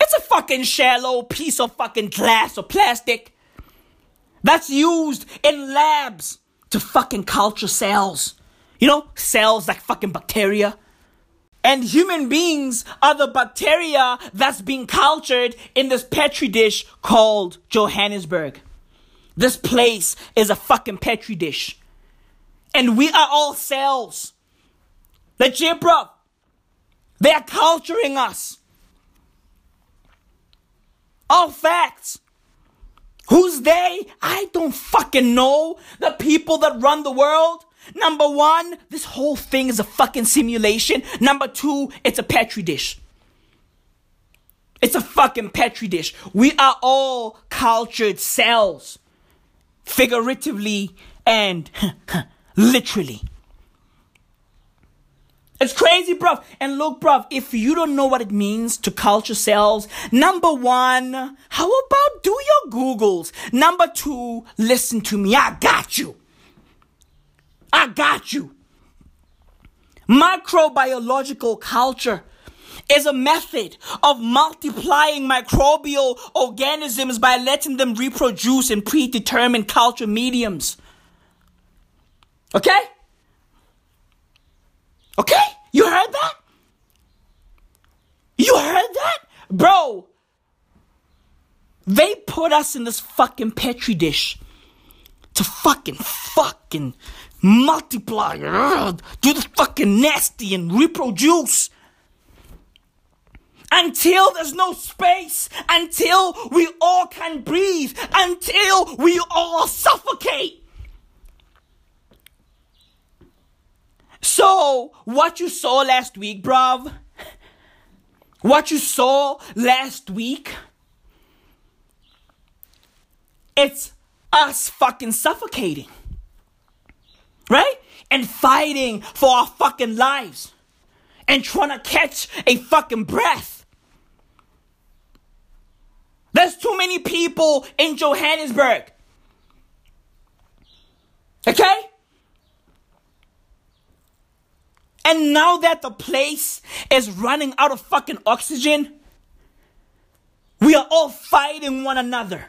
it's a fucking shallow piece of fucking glass or plastic that's used in labs to fucking culture cells. You know, cells like fucking bacteria. And human beings are the bacteria that's being cultured in this petri dish called Johannesburg. This place is a fucking petri dish. And we are all cells. Legit, bro. They are culturing us. All facts. Who's they? I don't fucking know. The people that run the world. Number one, this whole thing is a fucking simulation. Number two, it's a petri dish. It's a fucking petri dish. We are all cultured cells. Figuratively and literally. It's crazy, bruv. And look, bruv, if you don't know what it means to culture cells, number one, how about do your Googles? Number two, listen to me. I got you. I got you. Microbiological culture is a method of multiplying microbial organisms by letting them reproduce in predetermined culture mediums. Okay? Okay? You heard that? You heard that? Bro, they put us in this fucking petri dish to fucking fucking multiply, do the fucking nasty and reproduce. Until there's no space, until we all can breathe, until we all suffocate. So, what you saw last week, bruv? What you saw last week? It's us fucking suffocating. Right? And fighting for our fucking lives. And trying to catch a fucking breath. There's too many people in Johannesburg. Okay? And now that the place is running out of fucking oxygen, we are all fighting one another.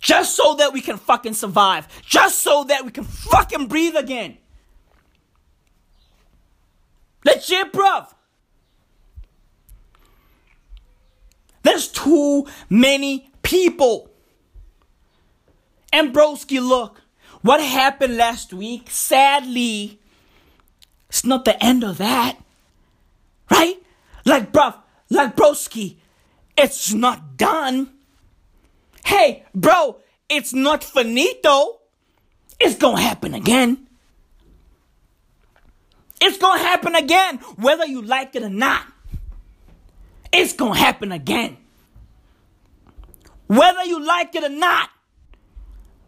Just so that we can fucking survive. Just so that we can fucking breathe again. Legit, bruv. There's too many people. And broski, look, what happened last week, sadly, it's not the end of that. Right? Like, bruv, like broski, it's not done. Hey, bro, it's not finito. It's gonna happen again. It's gonna happen again, whether you like it or not. It's gonna happen again. Whether you like it or not,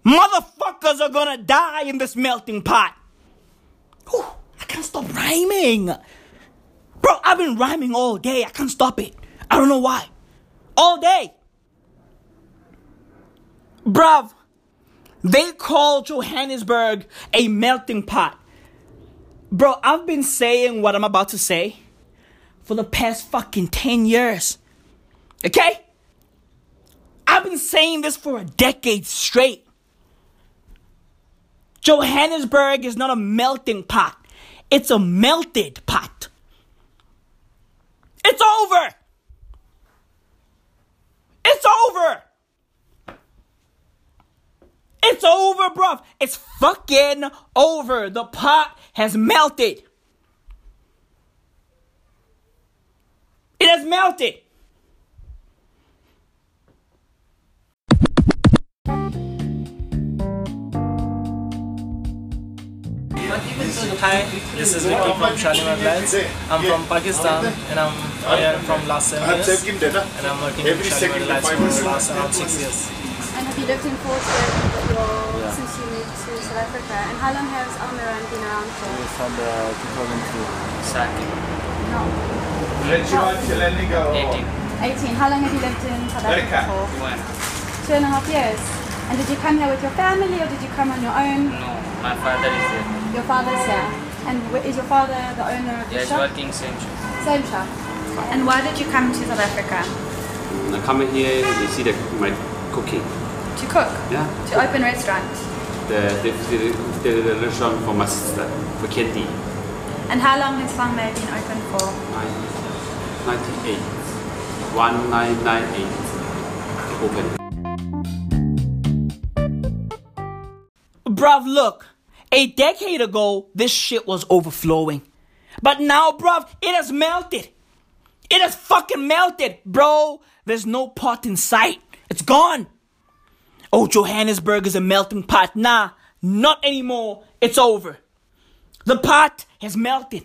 motherfuckers are gonna die in this melting pot. Whew, I can't stop rhyming. Bro, I've been rhyming all day. I can't stop it. I don't know why. All day. Bruv, they call Johannesburg a melting pot. Bro, I've been saying what I'm about to say for the past fucking 10 years. Okay? I've been saying this for a decade straight. Johannesburg is not a melting pot, it's a melted pot. It's over. It's over. It's over, bruv. It's fucking over. The pot has melted. It has melted. Hi, this is Vicky from Shalimar Lights. I'm from Pakistan and I'm here from Los Angeles and I'm working in Shalimar Lights for the last around six years. And have you lived in Portsmouth your, since you moved to South Africa? And how long has Almiran been around for? From the 2002. No. 18. 18. How long have you lived in South Africa for? Two and a half years. And did you come here with your family or did you come on your own? No, my father is there. Your father's here. And is your father the owner of the is shop? working same shop. Same shop. And why did you come to South Africa? I come here, you see the, my cooking. To cook? Yeah. To open restaurant? The, the, the, the, the restaurant for my sister, for Kendi. And how long has Fangmei been open for? 98. 1998. Open. Bruv, look. A decade ago, this shit was overflowing. But now, bruv, it has melted. It has fucking melted, bro. There's no pot in sight. It's gone. Oh, Johannesburg is a melting pot. Nah, not anymore. It's over. The pot has melted.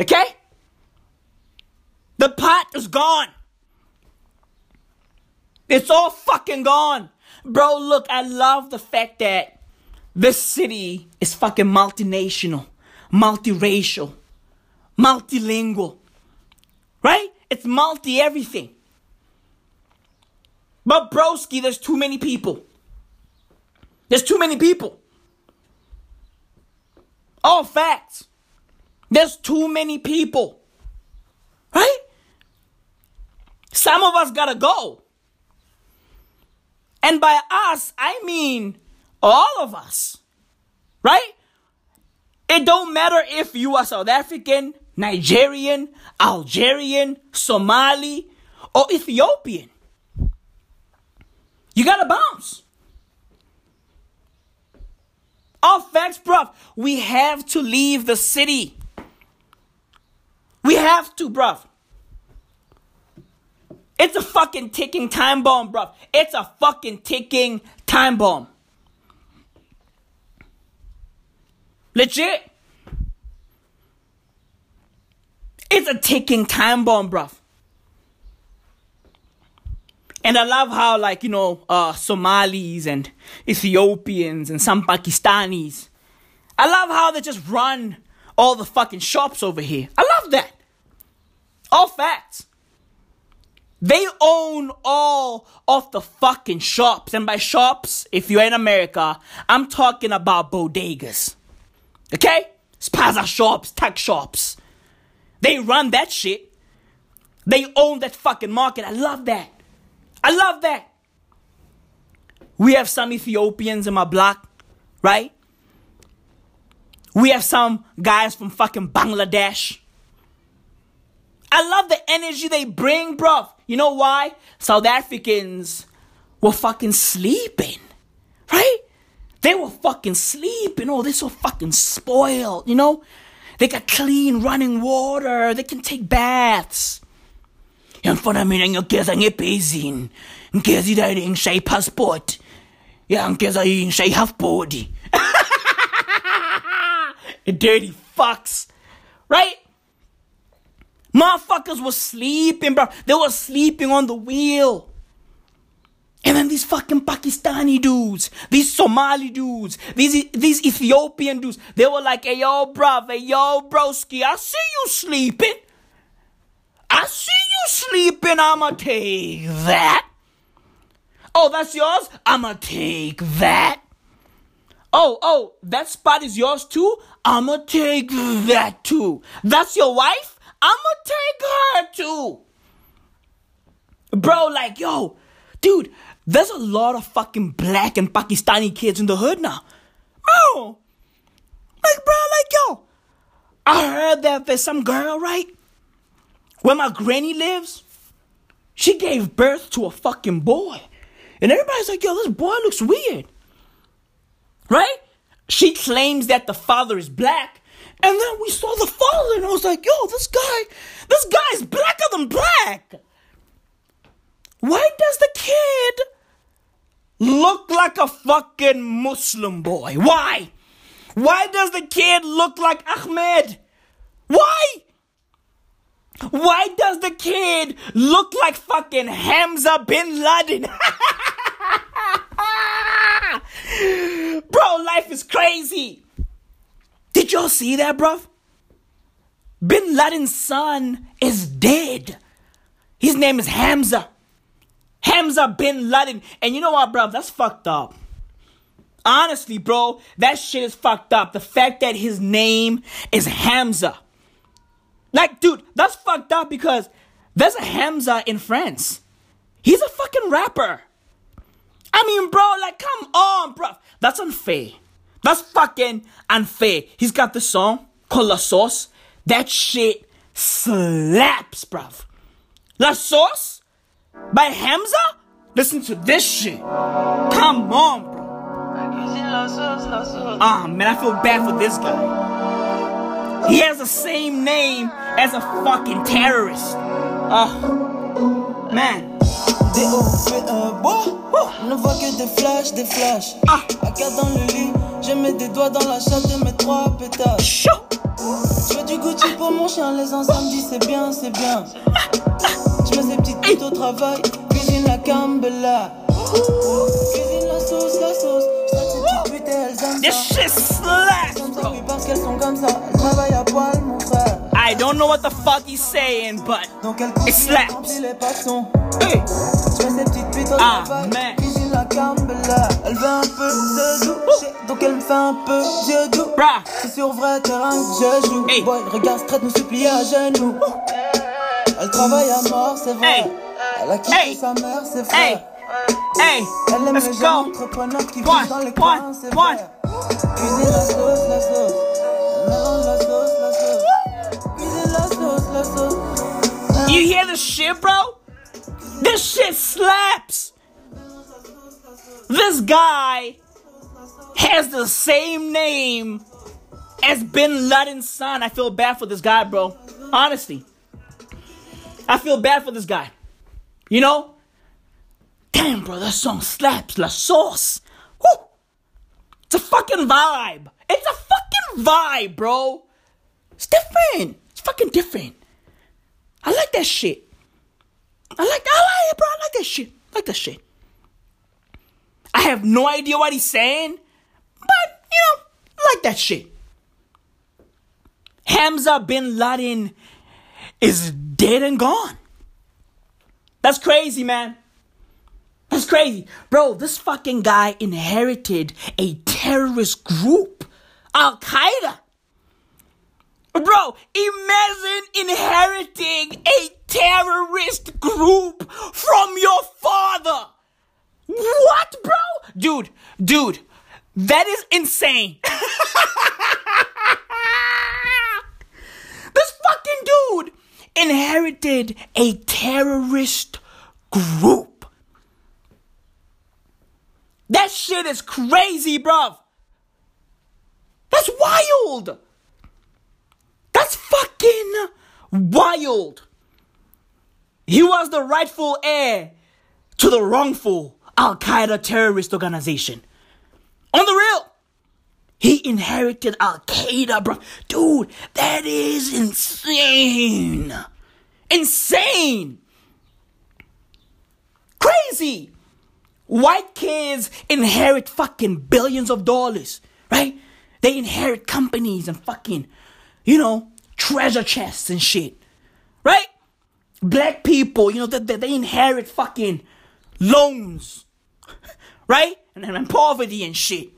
Okay? The pot is gone. It's all fucking gone. Bro, look, I love the fact that this city is fucking multinational, multiracial, multilingual. Right? It's multi everything. But broski, there's too many people. There's too many people. All facts. There's too many people. Right? Some of us gotta go. And by us, I mean all of us. Right? It don't matter if you are South African, Nigerian, Algerian, Somali, or Ethiopian. You gotta bounce. All facts, bruv. We have to leave the city. We have to, bruv. It's a fucking ticking time bomb, bruv. It's a fucking ticking time bomb. Legit. It's a ticking time bomb, bruv. And I love how, like, you know, uh, Somalis and Ethiopians and some Pakistanis, I love how they just run all the fucking shops over here. I love that. All facts. They own all of the fucking shops. And by shops, if you're in America, I'm talking about bodegas. Okay? Spaza shops, tech shops. They run that shit. They own that fucking market. I love that. I love that. We have some Ethiopians in my block, right? We have some guys from fucking Bangladesh. I love the energy they bring, bruv. You know why? South Africans were fucking sleeping, right? They were fucking sleeping. Oh, they're so fucking spoiled, you know? They got clean running water. They can take baths. My ang kesa ng ipizin. Ang kesa dahil ang siya passport. Yan kesa yung siya half body. Dirty fucks. Right? Motherfuckers were sleeping, bro. They were sleeping on the wheel. And then these fucking Pakistani dudes, these Somali dudes, these these Ethiopian dudes, they were like, hey yo, bruv, hey yo, broski, I see you sleeping. I see you sleeping, I'ma take that. Oh, that's yours? I'ma take that. Oh, oh, that spot is yours too? I'ma take that too. That's your wife? I'ma take her too. Bro, like, yo, dude, there's a lot of fucking black and Pakistani kids in the hood now. Bro, like, bro, like, yo, I heard that there's some girl, right? Where my granny lives, she gave birth to a fucking boy. And everybody's like, yo, this boy looks weird. Right? She claims that the father is black. And then we saw the father, and I was like, yo, this guy, this guy's blacker than black. Why does the kid look like a fucking Muslim boy? Why? Why does the kid look like Ahmed? Why? Why does the kid look like fucking Hamza bin Laden? bro, life is crazy. Did y'all see that, bro? Bin Laden's son is dead. His name is Hamza. Hamza bin Laden. And you know what, bro? That's fucked up. Honestly, bro, that shit is fucked up. The fact that his name is Hamza. Like, dude, that's fucked up because there's a Hamza in France. He's a fucking rapper. I mean, bro, like, come on, bro. That's unfair. That's fucking unfair. He's got the song called La Sauce. That shit slaps, bruv. La Sauce by Hamza? Listen to this shit. Come on, bro. Ah, man, I feel bad for this guy. He has the same name as a fucking terrorist. Oh, man. Des hauts un bois. Ne voit que des flashs, des flashs. Ah. À quatre dans le lit, je mets des doigts dans la chatte de mes trois pétasses. Chaud. Je veux du Gucci pour mon chien, les ensembles disent c'est bien, c'est bien. Je mets ces petites au travail, cuisine la cambella. Cuisine la sauce, la sauce. Ces petites putes et elles aiment This ça. shit slaps, Comme ça, bro. oui, parce qu'elles sont comme ça. Elles travaillent à poil, mon frère. I don't know what the fuck he's saying, but Donc elles it slaps. remplir les passons. Hey. Je mets ces petites putes au Ah, travail, man. cuisine la cambella. Elle veut un peu de douche, donc elle me fait un peu d'yeux doux. C'est sur vrai terrain que je joue. Hey. Boy, regarde, traite nous supplier à genoux. Elle travaille à mort, c'est vrai. Hey. Elle a quitté Hey. sa mère, c'est Hey. vrai. Hey, Elle aime let's les go. entrepreneurs qui dans les coins, c'est vrai. Cuisine la sauce, la sauce. La sauce, la sauce. Cuisine la sauce, la sauce. You hear this shit, bro? This shit slaps. This guy has the same name as Bin Laden's son. I feel bad for this guy, bro. Honestly. I feel bad for this guy. You know? Damn, bro, that song slaps. La sauce. Woo! It's a fucking vibe. It's a fucking vibe, bro. It's different. It's fucking different. I like that shit. I like I like it, bro. I like that shit. I like that shit. I have no idea what he's saying, but you know, I like that shit. Hamza bin Laden is dead and gone. That's crazy, man. That's crazy. Bro, this fucking guy inherited a terrorist group, Al Qaeda. Bro, imagine inheriting a terrorist group from your father. What, bro? Dude, dude, that is insane. this fucking dude inherited a terrorist group. That shit is crazy, bruv. That's wild. That's fucking wild. He was the rightful heir to the wrongful Al Qaeda terrorist organization. On the real, he inherited Al Qaeda, bro. Dude, that is insane. Insane. Crazy. White kids inherit fucking billions of dollars, right? They inherit companies and fucking, you know, treasure chests and shit, right? Black people, you know, they, they, they inherit fucking loans, right? And, and poverty and shit.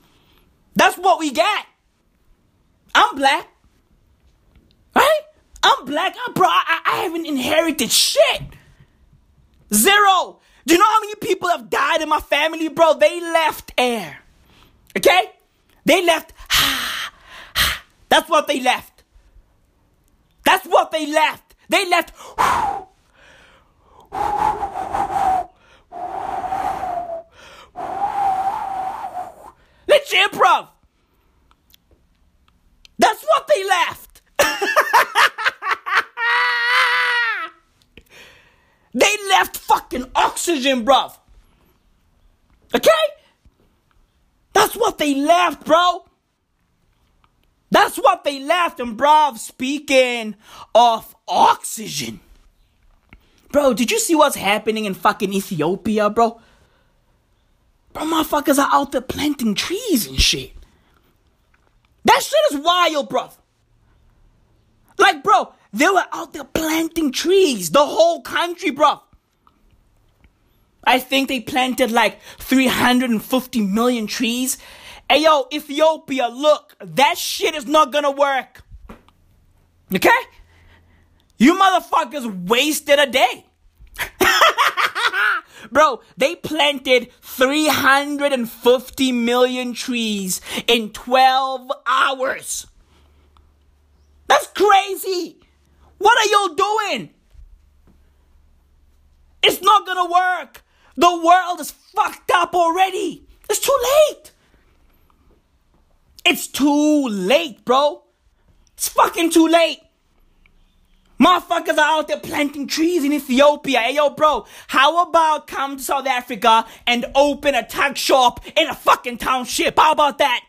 That's what we got. I'm black, right? I'm black, I'm bro. I, I haven't inherited shit. Zero. Do you know how many people have died in my family, bro? They left air. Okay? They left. That's what they left. That's what they left. They left. Legit, bro. That's what they left. they left fucking oxygen, bruv. Okay? That's what they left, bro. That's what they left. And, bruv, speaking of oxygen. Bro, did you see what's happening in fucking Ethiopia, bro? Bro, motherfuckers are out there planting trees and shit. That shit is wild, bro. Like, bro, they were out there planting trees, the whole country, bro. I think they planted like 350 million trees. Hey, yo, Ethiopia, look, that shit is not gonna work. Okay? You motherfuckers wasted a day. Bro, they planted 350 million trees in 12 hours. That's crazy. What are y'all doing? It's not gonna work. The world is fucked up already. It's too late. It's too late, bro. It's fucking too late. Motherfuckers are out there planting trees in Ethiopia. Hey, yo, bro, how about come to South Africa and open a tuck shop in a fucking township? How about that?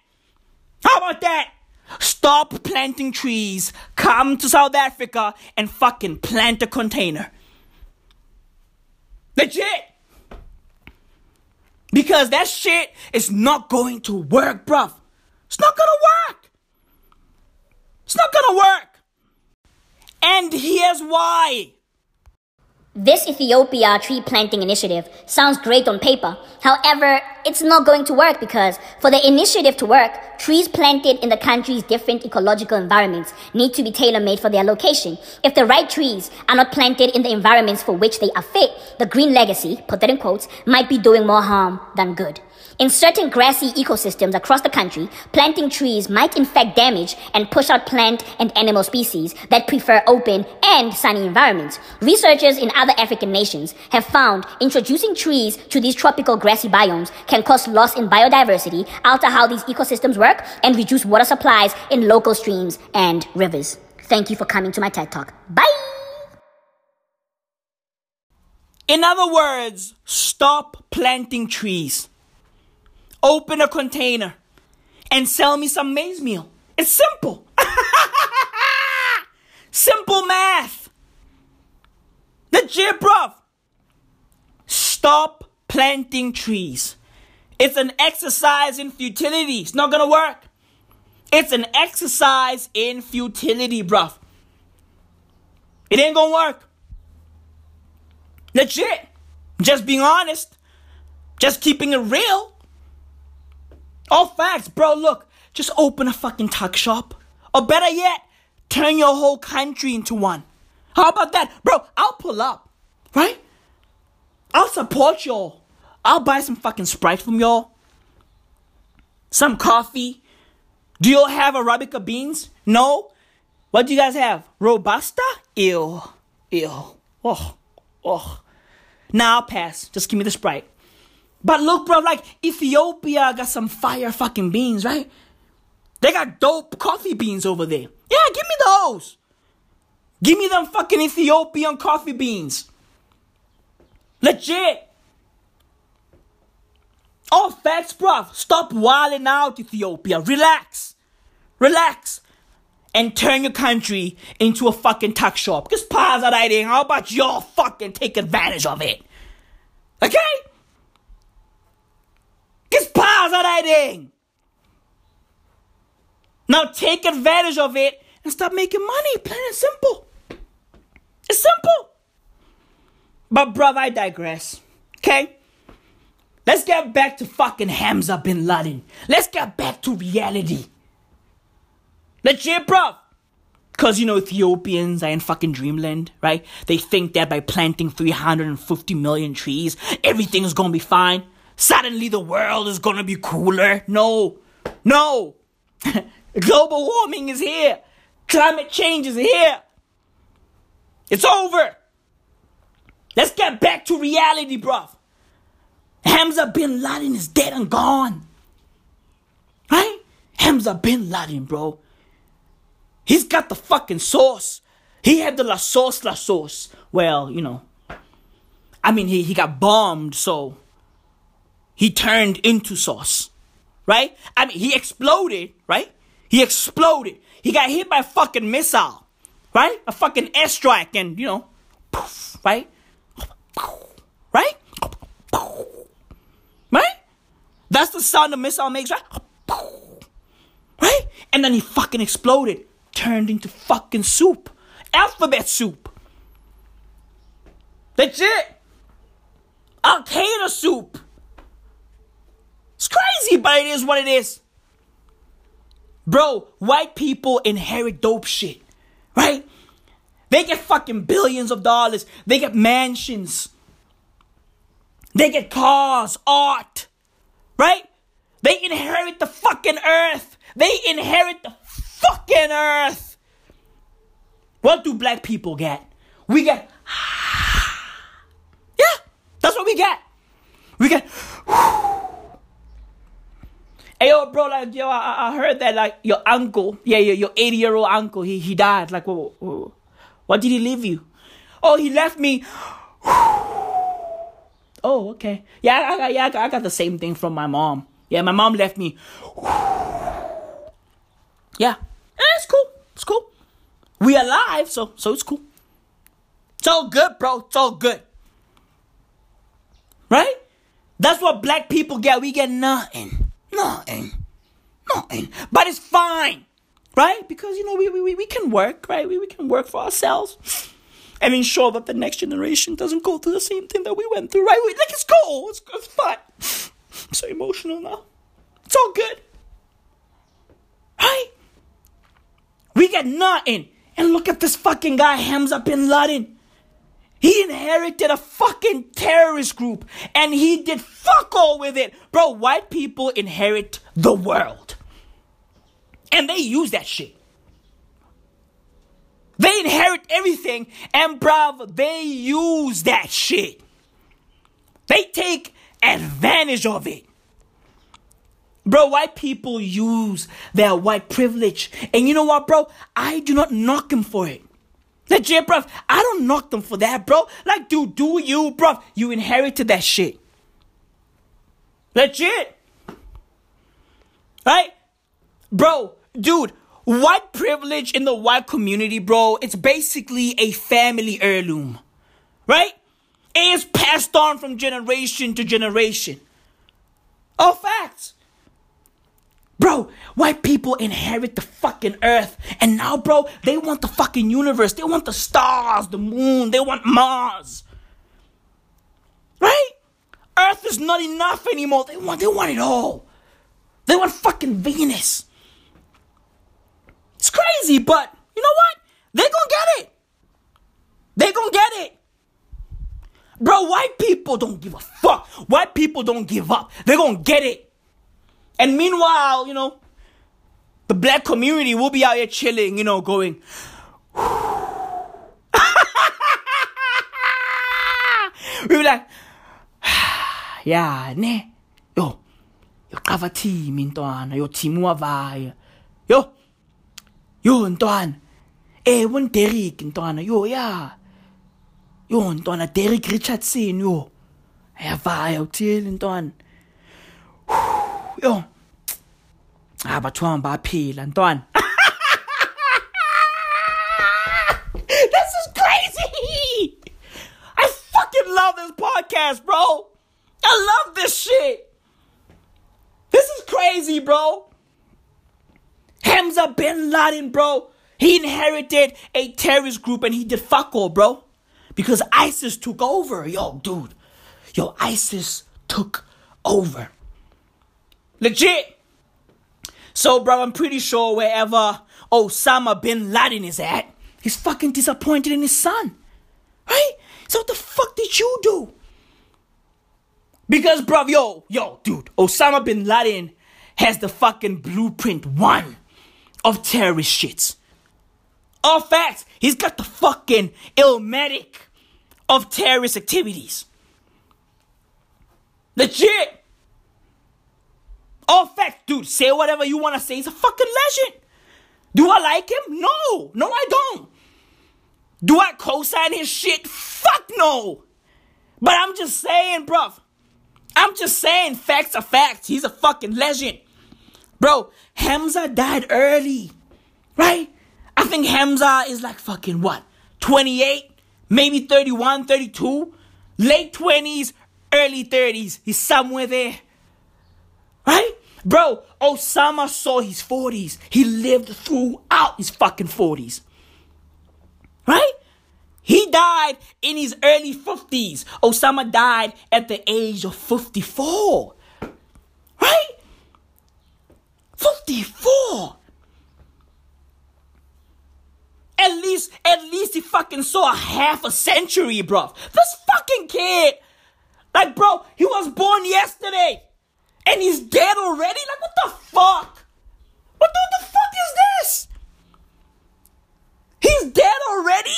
How about that? Stop planting trees. Come to South Africa and fucking plant a container. Legit. Because that shit is not going to work, bruv. It's not gonna work. It's not gonna work. And here's why. This Ethiopia tree planting initiative sounds great on paper. However, it's not going to work because for the initiative to work, trees planted in the country's different ecological environments need to be tailor made for their location. If the right trees are not planted in the environments for which they are fit, the green legacy, put that in quotes, might be doing more harm than good. In certain grassy ecosystems across the country, planting trees might infect damage and push out plant and animal species that prefer open and sunny environments. Researchers in other African nations have found introducing trees to these tropical grassy biomes can cause loss in biodiversity, alter how these ecosystems work, and reduce water supplies in local streams and rivers. Thank you for coming to my TED Talk. Bye! In other words, stop planting trees. Open a container and sell me some maize meal. It's simple. simple math. Legit, bruv. Stop planting trees. It's an exercise in futility. It's not gonna work. It's an exercise in futility, bruv. It ain't gonna work. Legit. Just being honest. Just keeping it real. All facts, bro. Look, just open a fucking tuck shop. Or better yet, turn your whole country into one. How about that? Bro, I'll pull up, right? I'll support y'all. I'll buy some fucking Sprite from y'all. Some coffee. Do y'all have Arabica beans? No? What do you guys have? Robusta? Ew. Ew. Oh. Oh. Nah, I'll pass. Just give me the Sprite. But look, bro, like Ethiopia got some fire fucking beans, right? They got dope coffee beans over there. Yeah, give me those. Give me them fucking Ethiopian coffee beans. Legit. All facts, bro. Stop wilding out, Ethiopia. Relax. Relax. And turn your country into a fucking tuck shop. Just pause that idea. How about y'all fucking take advantage of it? Okay? Just pause that idea. Now take advantage of it and stop making money. Plain and simple. It's simple. But bruv, I digress. Okay? Let's get back to fucking Hamza bin Laden. Let's get back to reality. Legit, bruv. Cause you know Ethiopians are in fucking dreamland, right? They think that by planting 350 million trees, everything's gonna be fine. Suddenly the world is gonna be cooler. No. No. Global warming is here. Climate change is here. It's over. Let's get back to reality, bruv. Hamza bin Laden is dead and gone. Right? Hamza bin Laden, bro. He's got the fucking sauce. He had the la sauce, la sauce. Well, you know. I mean, he, he got bombed, so he turned into sauce. Right? I mean, he exploded, right? He exploded. He got hit by a fucking missile, right? A fucking airstrike, and you know, poof, right? Right? Right? That's the sound a missile makes, right? Right? And then he fucking exploded, turned into fucking soup, alphabet soup. Legit. Al Qaeda soup. It's crazy, but it is what it is. Bro, white people inherit dope shit, right? They get fucking billions of dollars. They get mansions. They get cars, art, right? They inherit the fucking earth. They inherit the fucking earth. What do black people get? We get, yeah, that's what we get. We get, Hey yo, bro, like yo, I, I heard that like your uncle, yeah, your your eighty year old uncle, he he died. Like, what, what, what did he leave you? Oh, he left me. Oh, okay. Yeah, I, I, yeah, I got, the same thing from my mom. Yeah, my mom left me. Yeah, yeah it's cool. It's cool. We alive, so so it's cool. It's all good, bro. It's all good. Right? That's what black people get. We get nothing. Nothing. Nothing. But it's fine. Right? Because, you know, we, we, we can work, right? We, we can work for ourselves and ensure that the next generation doesn't go through the same thing that we went through, right? We, like, it's cool. It's, it's fine. I'm so emotional now. It's all good. Right? We get nothing. And look at this fucking guy, Hamza bin Laden. He inherited a fucking terrorist group and he did fuck all with it. Bro, white people inherit the world. And they use that shit. They inherit everything and bruv, they use that shit. They take advantage of it. Bro, white people use their white privilege. And you know what, bro? I do not knock them for it. Legit, bruv. I don't knock them for that, bro. Like, dude, do you, bruv? You inherited that shit. Legit. Right? Bro, dude, white privilege in the white community, bro, it's basically a family heirloom. Right? It is passed on from generation to generation. Oh, facts. Bro, white people inherit the fucking earth. And now, bro, they want the fucking universe. They want the stars, the moon. They want Mars. Right? Earth is not enough anymore. They want they want it all. They want fucking Venus. It's crazy, but you know what? They gonna get it. They gonna get it. Bro, white people don't give a fuck. White people don't give up. They're gonna get it. And meanwhile, you know, the black community will be out here chilling, you know, going, we be like, yeah, ne, yo, yo, cover team intwana, yo team wavaya, yo, yo ntwana, eh, won Derek intwana, yo, yeah, yo ntwana, Derek Richardson, yo, ayavaya uthile ntwana, yo, ah, batho bang baphila ntwana. This is crazy! I fucking love this podcast, bro. I love this shit. This is crazy, bro. Hamza bin Laden, bro. He inherited a terrorist group and he did fuck all, bro. Because ISIS took over. Yo, dude. Yo, ISIS took over. Legit. So, bro, I'm pretty sure wherever Osama bin Laden is at, he's fucking disappointed in his son. Right? So, what the fuck did you do? Because, bro, yo, yo, dude, Osama bin Laden has the fucking blueprint one of terrorist shits. All facts. He's got the fucking illmatic of terrorist activities. Legit. All facts, dude. Say whatever you want to say. He's a fucking legend. Do I like him? No. No, I don't. Do I co-sign his shit? Fuck no. But I'm just saying, bruv. I'm just saying facts are facts. He's a fucking legend. Bro, Hamza died early. Right? I think Hamza is like fucking what? 28? Maybe 31, 32? Late 20s, early 30s. He's somewhere there. Right? Bro, Osama saw his 40s. He lived throughout his fucking 40s. Right? He died in his early 50s. Osama died at the age of 54. Right? 54. At least, at least he fucking saw a half a century, bro. This fucking kid. Like, bro, he was born yesterday. And he's dead already? Like, what the fuck? What the, what the fuck is this? He's dead already?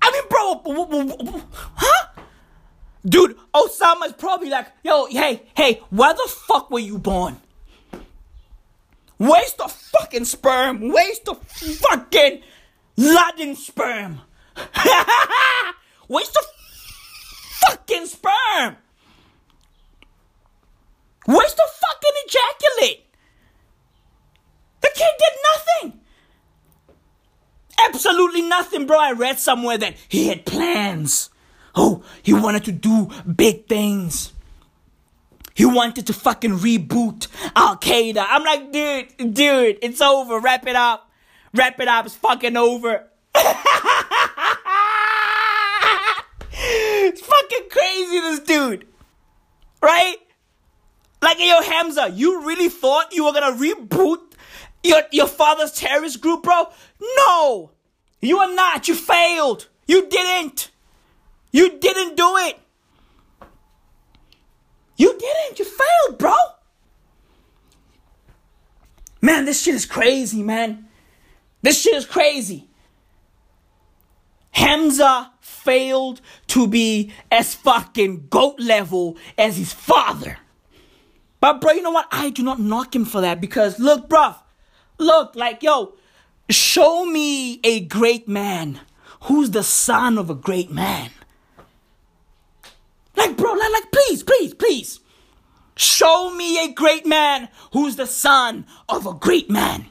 I mean, bro, huh? Dude, Osama's probably like, yo, hey, hey, where the fuck were you born? Waste of fucking sperm. Waste of fucking Laden sperm. Waste of fucking sperm. Waste the fucking ejaculate. The kid did nothing. Absolutely nothing, bro. I read somewhere that he had plans. Oh, he wanted to do big things. He wanted to fucking reboot Al Qaeda. I'm like, dude, dude, it's over. Wrap it up. Wrap it up. It's fucking over. it's fucking crazy, this dude. Right? Like, yo, Hamza, you really thought you were gonna reboot your, your father's terrorist group, bro? No! You are not. You failed. You didn't. You didn't do it. You didn't. You failed, bro. Man, this shit is crazy, man. This shit is crazy. Hamza failed to be as fucking goat level as his father. But, bro, you know what? I do not knock him for that because, look, bruv, look, like, yo, show me a great man who's the son of a great man. Like, bro, like, like, please, please, please. Show me a great man who's the son of a great man.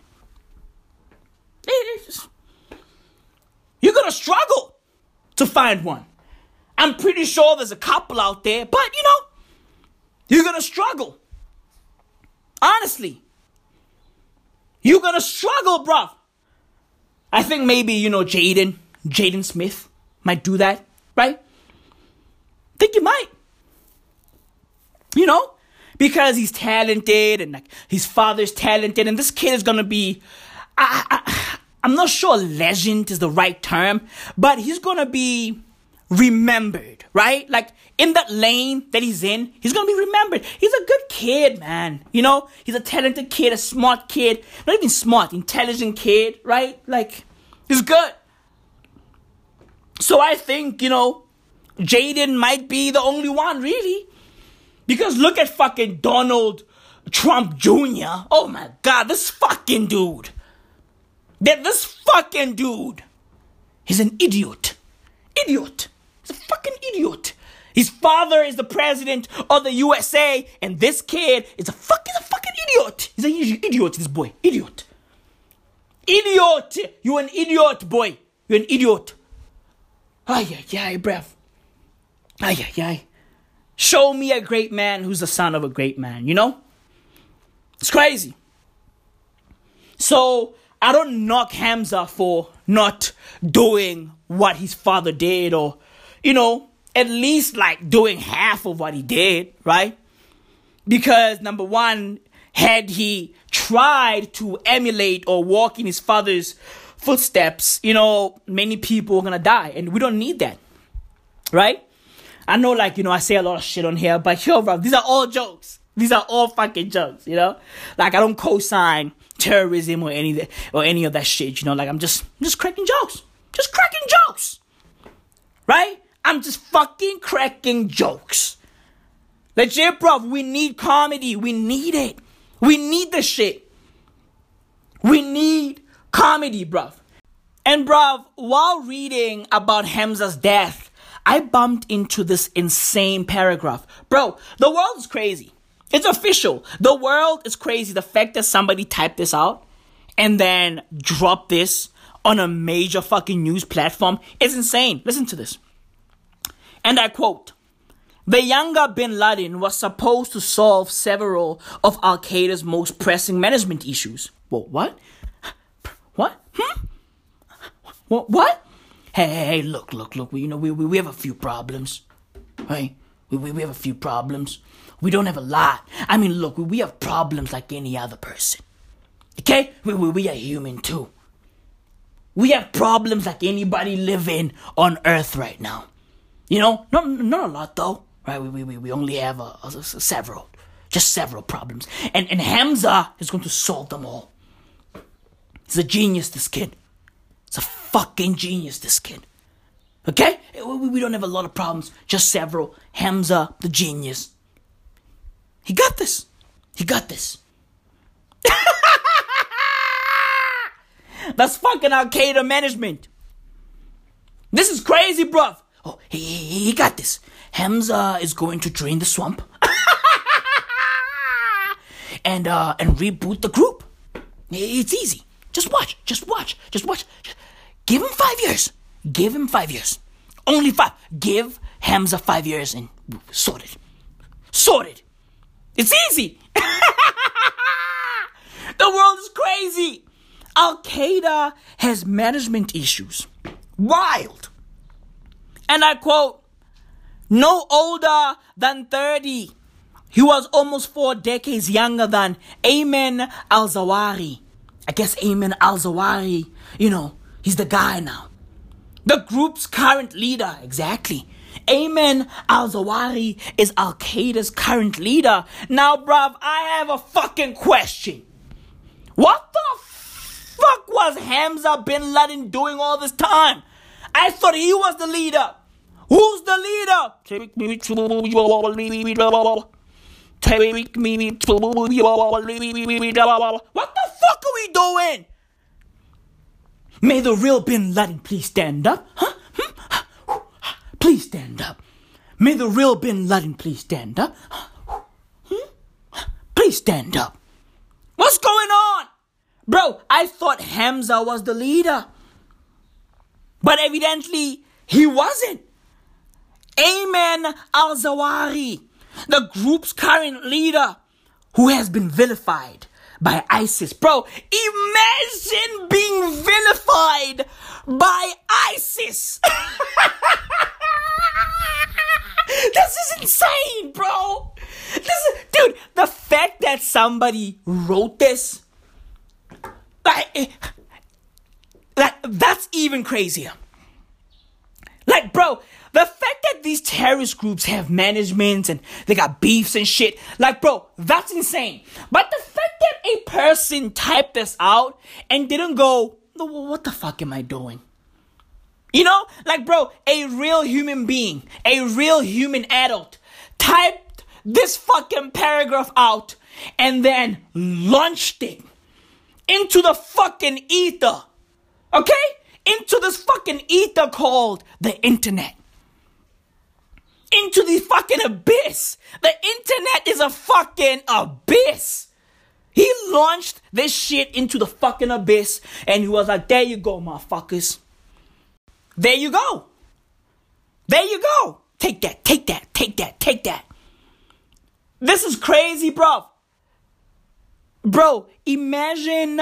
You're gonna struggle to find one. I'm pretty sure there's a couple out there, but you know, you're gonna struggle. Honestly. You're gonna struggle, bruv. I think maybe, you know, Jaden, Jaden Smith might do that, right? Think you might. You know? Because he's talented and like his father's talented, and this kid is gonna be I, I I'm not sure legend is the right term, but he's gonna be remembered, right? Like in that lane that he's in, he's gonna be remembered. He's a good kid, man. You know, he's a talented kid, a smart kid, not even smart, intelligent kid, right? Like, he's good. So I think, you know, Jaden might be the only one, really. Because look at fucking Donald Trump Jr. Oh my god, this fucking dude. That this fucking dude. He's an idiot. Idiot. He's a fucking idiot. His father is the president of the USA, and this kid is a fucking a fucking idiot. He's an idiot, this boy. Idiot. Idiot! You're an idiot, boy. You're an idiot. Ay, ay, ay, bruv. Ay, ay, ay. Show me a great man who's the son of a great man, you know? It's crazy. So, I don't knock Hamza for not doing what his father did or, you know, at least like doing half of what he did, right? Because number one, had he tried to emulate or walk in his father's footsteps, you know, many people are gonna die, and we don't need that, right? I know, like, you know, I say a lot of shit on here, but yo, bro, these are all jokes. These are all fucking jokes, you know? Like, I don't co-sign terrorism or any or any of that shit, you know? Like, I'm just, I'm just cracking jokes. Just cracking jokes. Right? I'm just fucking cracking jokes. Legit, bro, we need comedy. We need it. We need the shit. We need comedy, bruv. And bruv, while reading about Hamza's death, I bumped into this insane paragraph. Bro, the world is crazy. It's official. The world is crazy. The fact that somebody typed this out and then dropped this on a major fucking news platform is insane. Listen to this. And I quote The younger bin Laden was supposed to solve several of Al Qaeda's most pressing management issues. Well, what? What? Hmm? What? What? Hey, hey, hey, look, look, look. We, you know, we, we, we have a few problems. Right? We, we, we have a few problems. We don't have a lot. I mean, look, we, we have problems like any other person. Okay? We, we, we are human too. We have problems like anybody living on Earth right now. You know, not, not a lot though, right? We, we, we only have a, a, a several, just several problems. And, and Hamza is going to solve them all. He's a genius, this kid. He's a fucking genius, this kid. Okay? We, we don't have a lot of problems, just several. Hamza, the genius. He got this. He got this. That's fucking Al Qaeda management. This is crazy, bruv. Oh, he, he, he got this. Hamza is going to drain the swamp and uh and reboot the group. It's easy. Just watch. Just watch. Just watch. Give him five years. Give him five years. Only five. Give Hamza five years and sorted. Sorted. It's easy. the world is crazy. Al Qaeda has management issues. Wild. And I quote, no older than 30. He was almost four decades younger than Ayman al Zawahiri. I guess Ayman al Zawahiri, you know, he's the guy now. The group's current leader, exactly. Ayman al Zawahiri is Al Qaeda's current leader. Now, bruv, I have a fucking question. What the fuck was Hamza bin Laden doing all this time? I thought he was the leader. Who's the leader? What the fuck are we doing? May the real bin Laden please stand up. Huh? Please stand up. May the real bin Laden please stand up. Please stand up. What's going on? Bro, I thought Hamza was the leader. But evidently, he wasn't. Ayman al Zawahiri, the group's current leader, who has been vilified by ISIS. Bro, imagine being vilified by ISIS. this is insane, bro. This is, dude, the fact that somebody wrote this, like, eh, like that's even crazier. Like, bro, the fact that these terrorist groups have managements and they got beefs and shit, like, bro, that's insane. But the fact that a person typed this out and didn't go, what the fuck am I doing? You know, like, bro, a real human being, a real human adult typed this fucking paragraph out and then launched it into the fucking ether. Okay? Into this fucking ether called the internet. Into the fucking abyss. The internet is a fucking abyss. He launched this shit into the fucking abyss and he was like, there you go, motherfuckers. There you go. There you go. Take that, take that, take that, take that. This is crazy, bro. Bro, imagine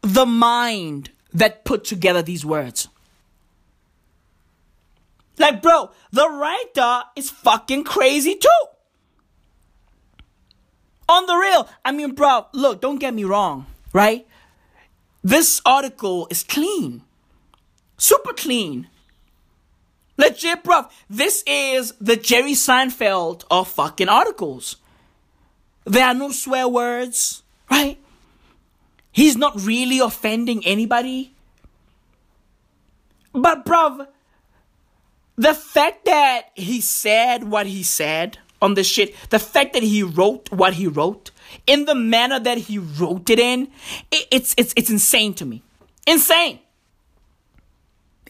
the mind that put together these words. Like, bro, the writer is fucking crazy too. On the real, I mean, bro, look, don't get me wrong, right? This article is clean. Super clean. Legit, bro. This is the Jerry Seinfeld of fucking articles. There are no swear words, right? He's not really offending anybody. But, bruv, the fact that he said what he said on this shit, the fact that he wrote what he wrote in the manner that he wrote it in, it, it's, it's, it's insane to me. Insane.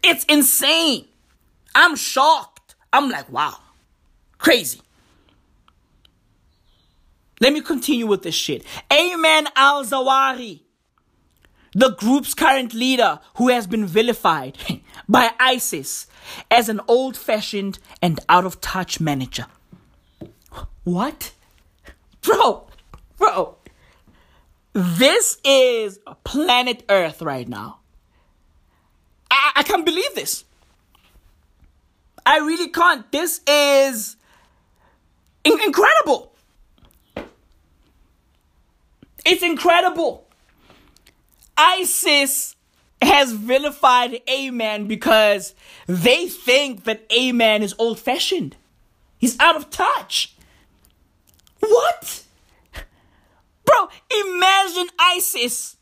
It's insane. I'm shocked. I'm like, wow. Crazy. Let me continue with this shit. Ayman al Zawahiri, the group's current leader who has been vilified by ISIS as an old fashioned and out of touch manager. What? Bro, bro, this is planet Earth right now. I, I can't believe this. I really can't. This is in- incredible. It's incredible. ISIS has vilified Ayman because they think that Ayman is old fashioned. He's out of touch. What? Bro, imagine ISIS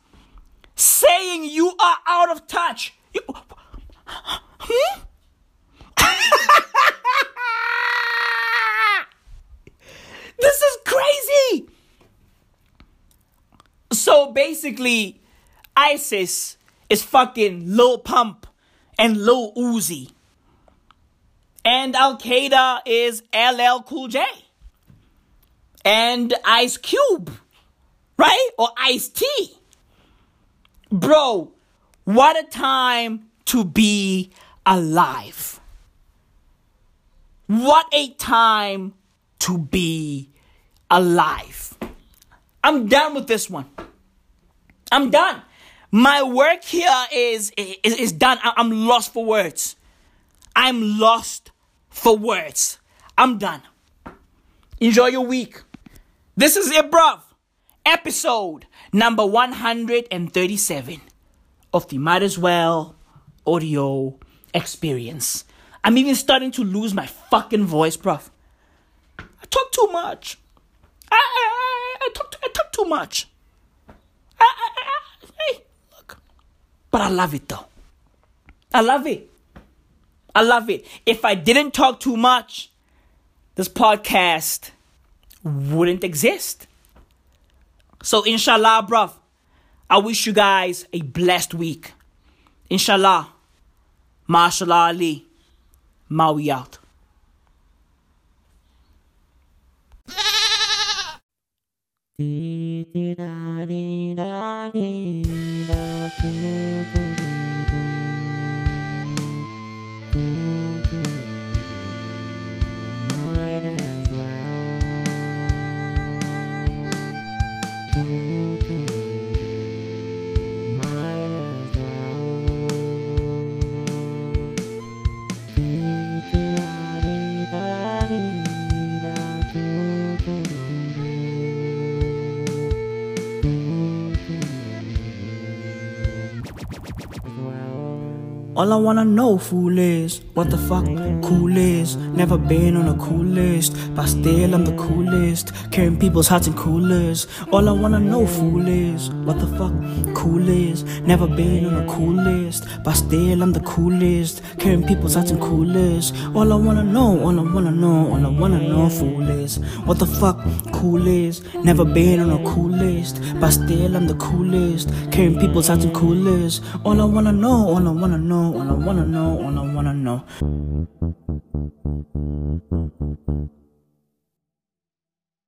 saying you are out of touch. You, hmm? this is crazy. So basically, ISIS is fucking Lil Pump and Lil Uzi. And Al Qaeda is LL Cool J. And Ice Cube. Right? Or Ice T. Bro, what a time to be alive. What a time to be alive. I'm done with this one. I'm done. My work here is is, is done. I'm lost for words. I'm lost for words. I'm done. Enjoy your week. This is it, bruv. Episode number 137 of the Might As Well audio experience. I'm even starting to lose my fucking voice, bruv. I talk too much. I, I, I, I, talk, I talk too much. I, I, I. But I love it though. I love it. I love it. If I didn't talk too much, this podcast wouldn't exist. So, inshallah, bruv, I wish you guys a blessed week. Inshallah. Mashallah Ali. Maui out. di di da di da di da di. All I wanna know, fool, is what the fuck cool is. Never been on a cool list, but still I'm the coolest. Carrying people's hearts in coolers. All I wanna know, fool, is what the fuck cool is. Never been on a cool list, but still I'm the coolest. Carrying people's hearts in coolers. All I wanna know, all I wanna know, all I wanna know, fool, is what the fuck cool is. Never been on a cool list, but still I'm the coolest. Carrying people's hearts in coolers. All I wanna know, all I wanna know, all I wanna know, all I wanna know.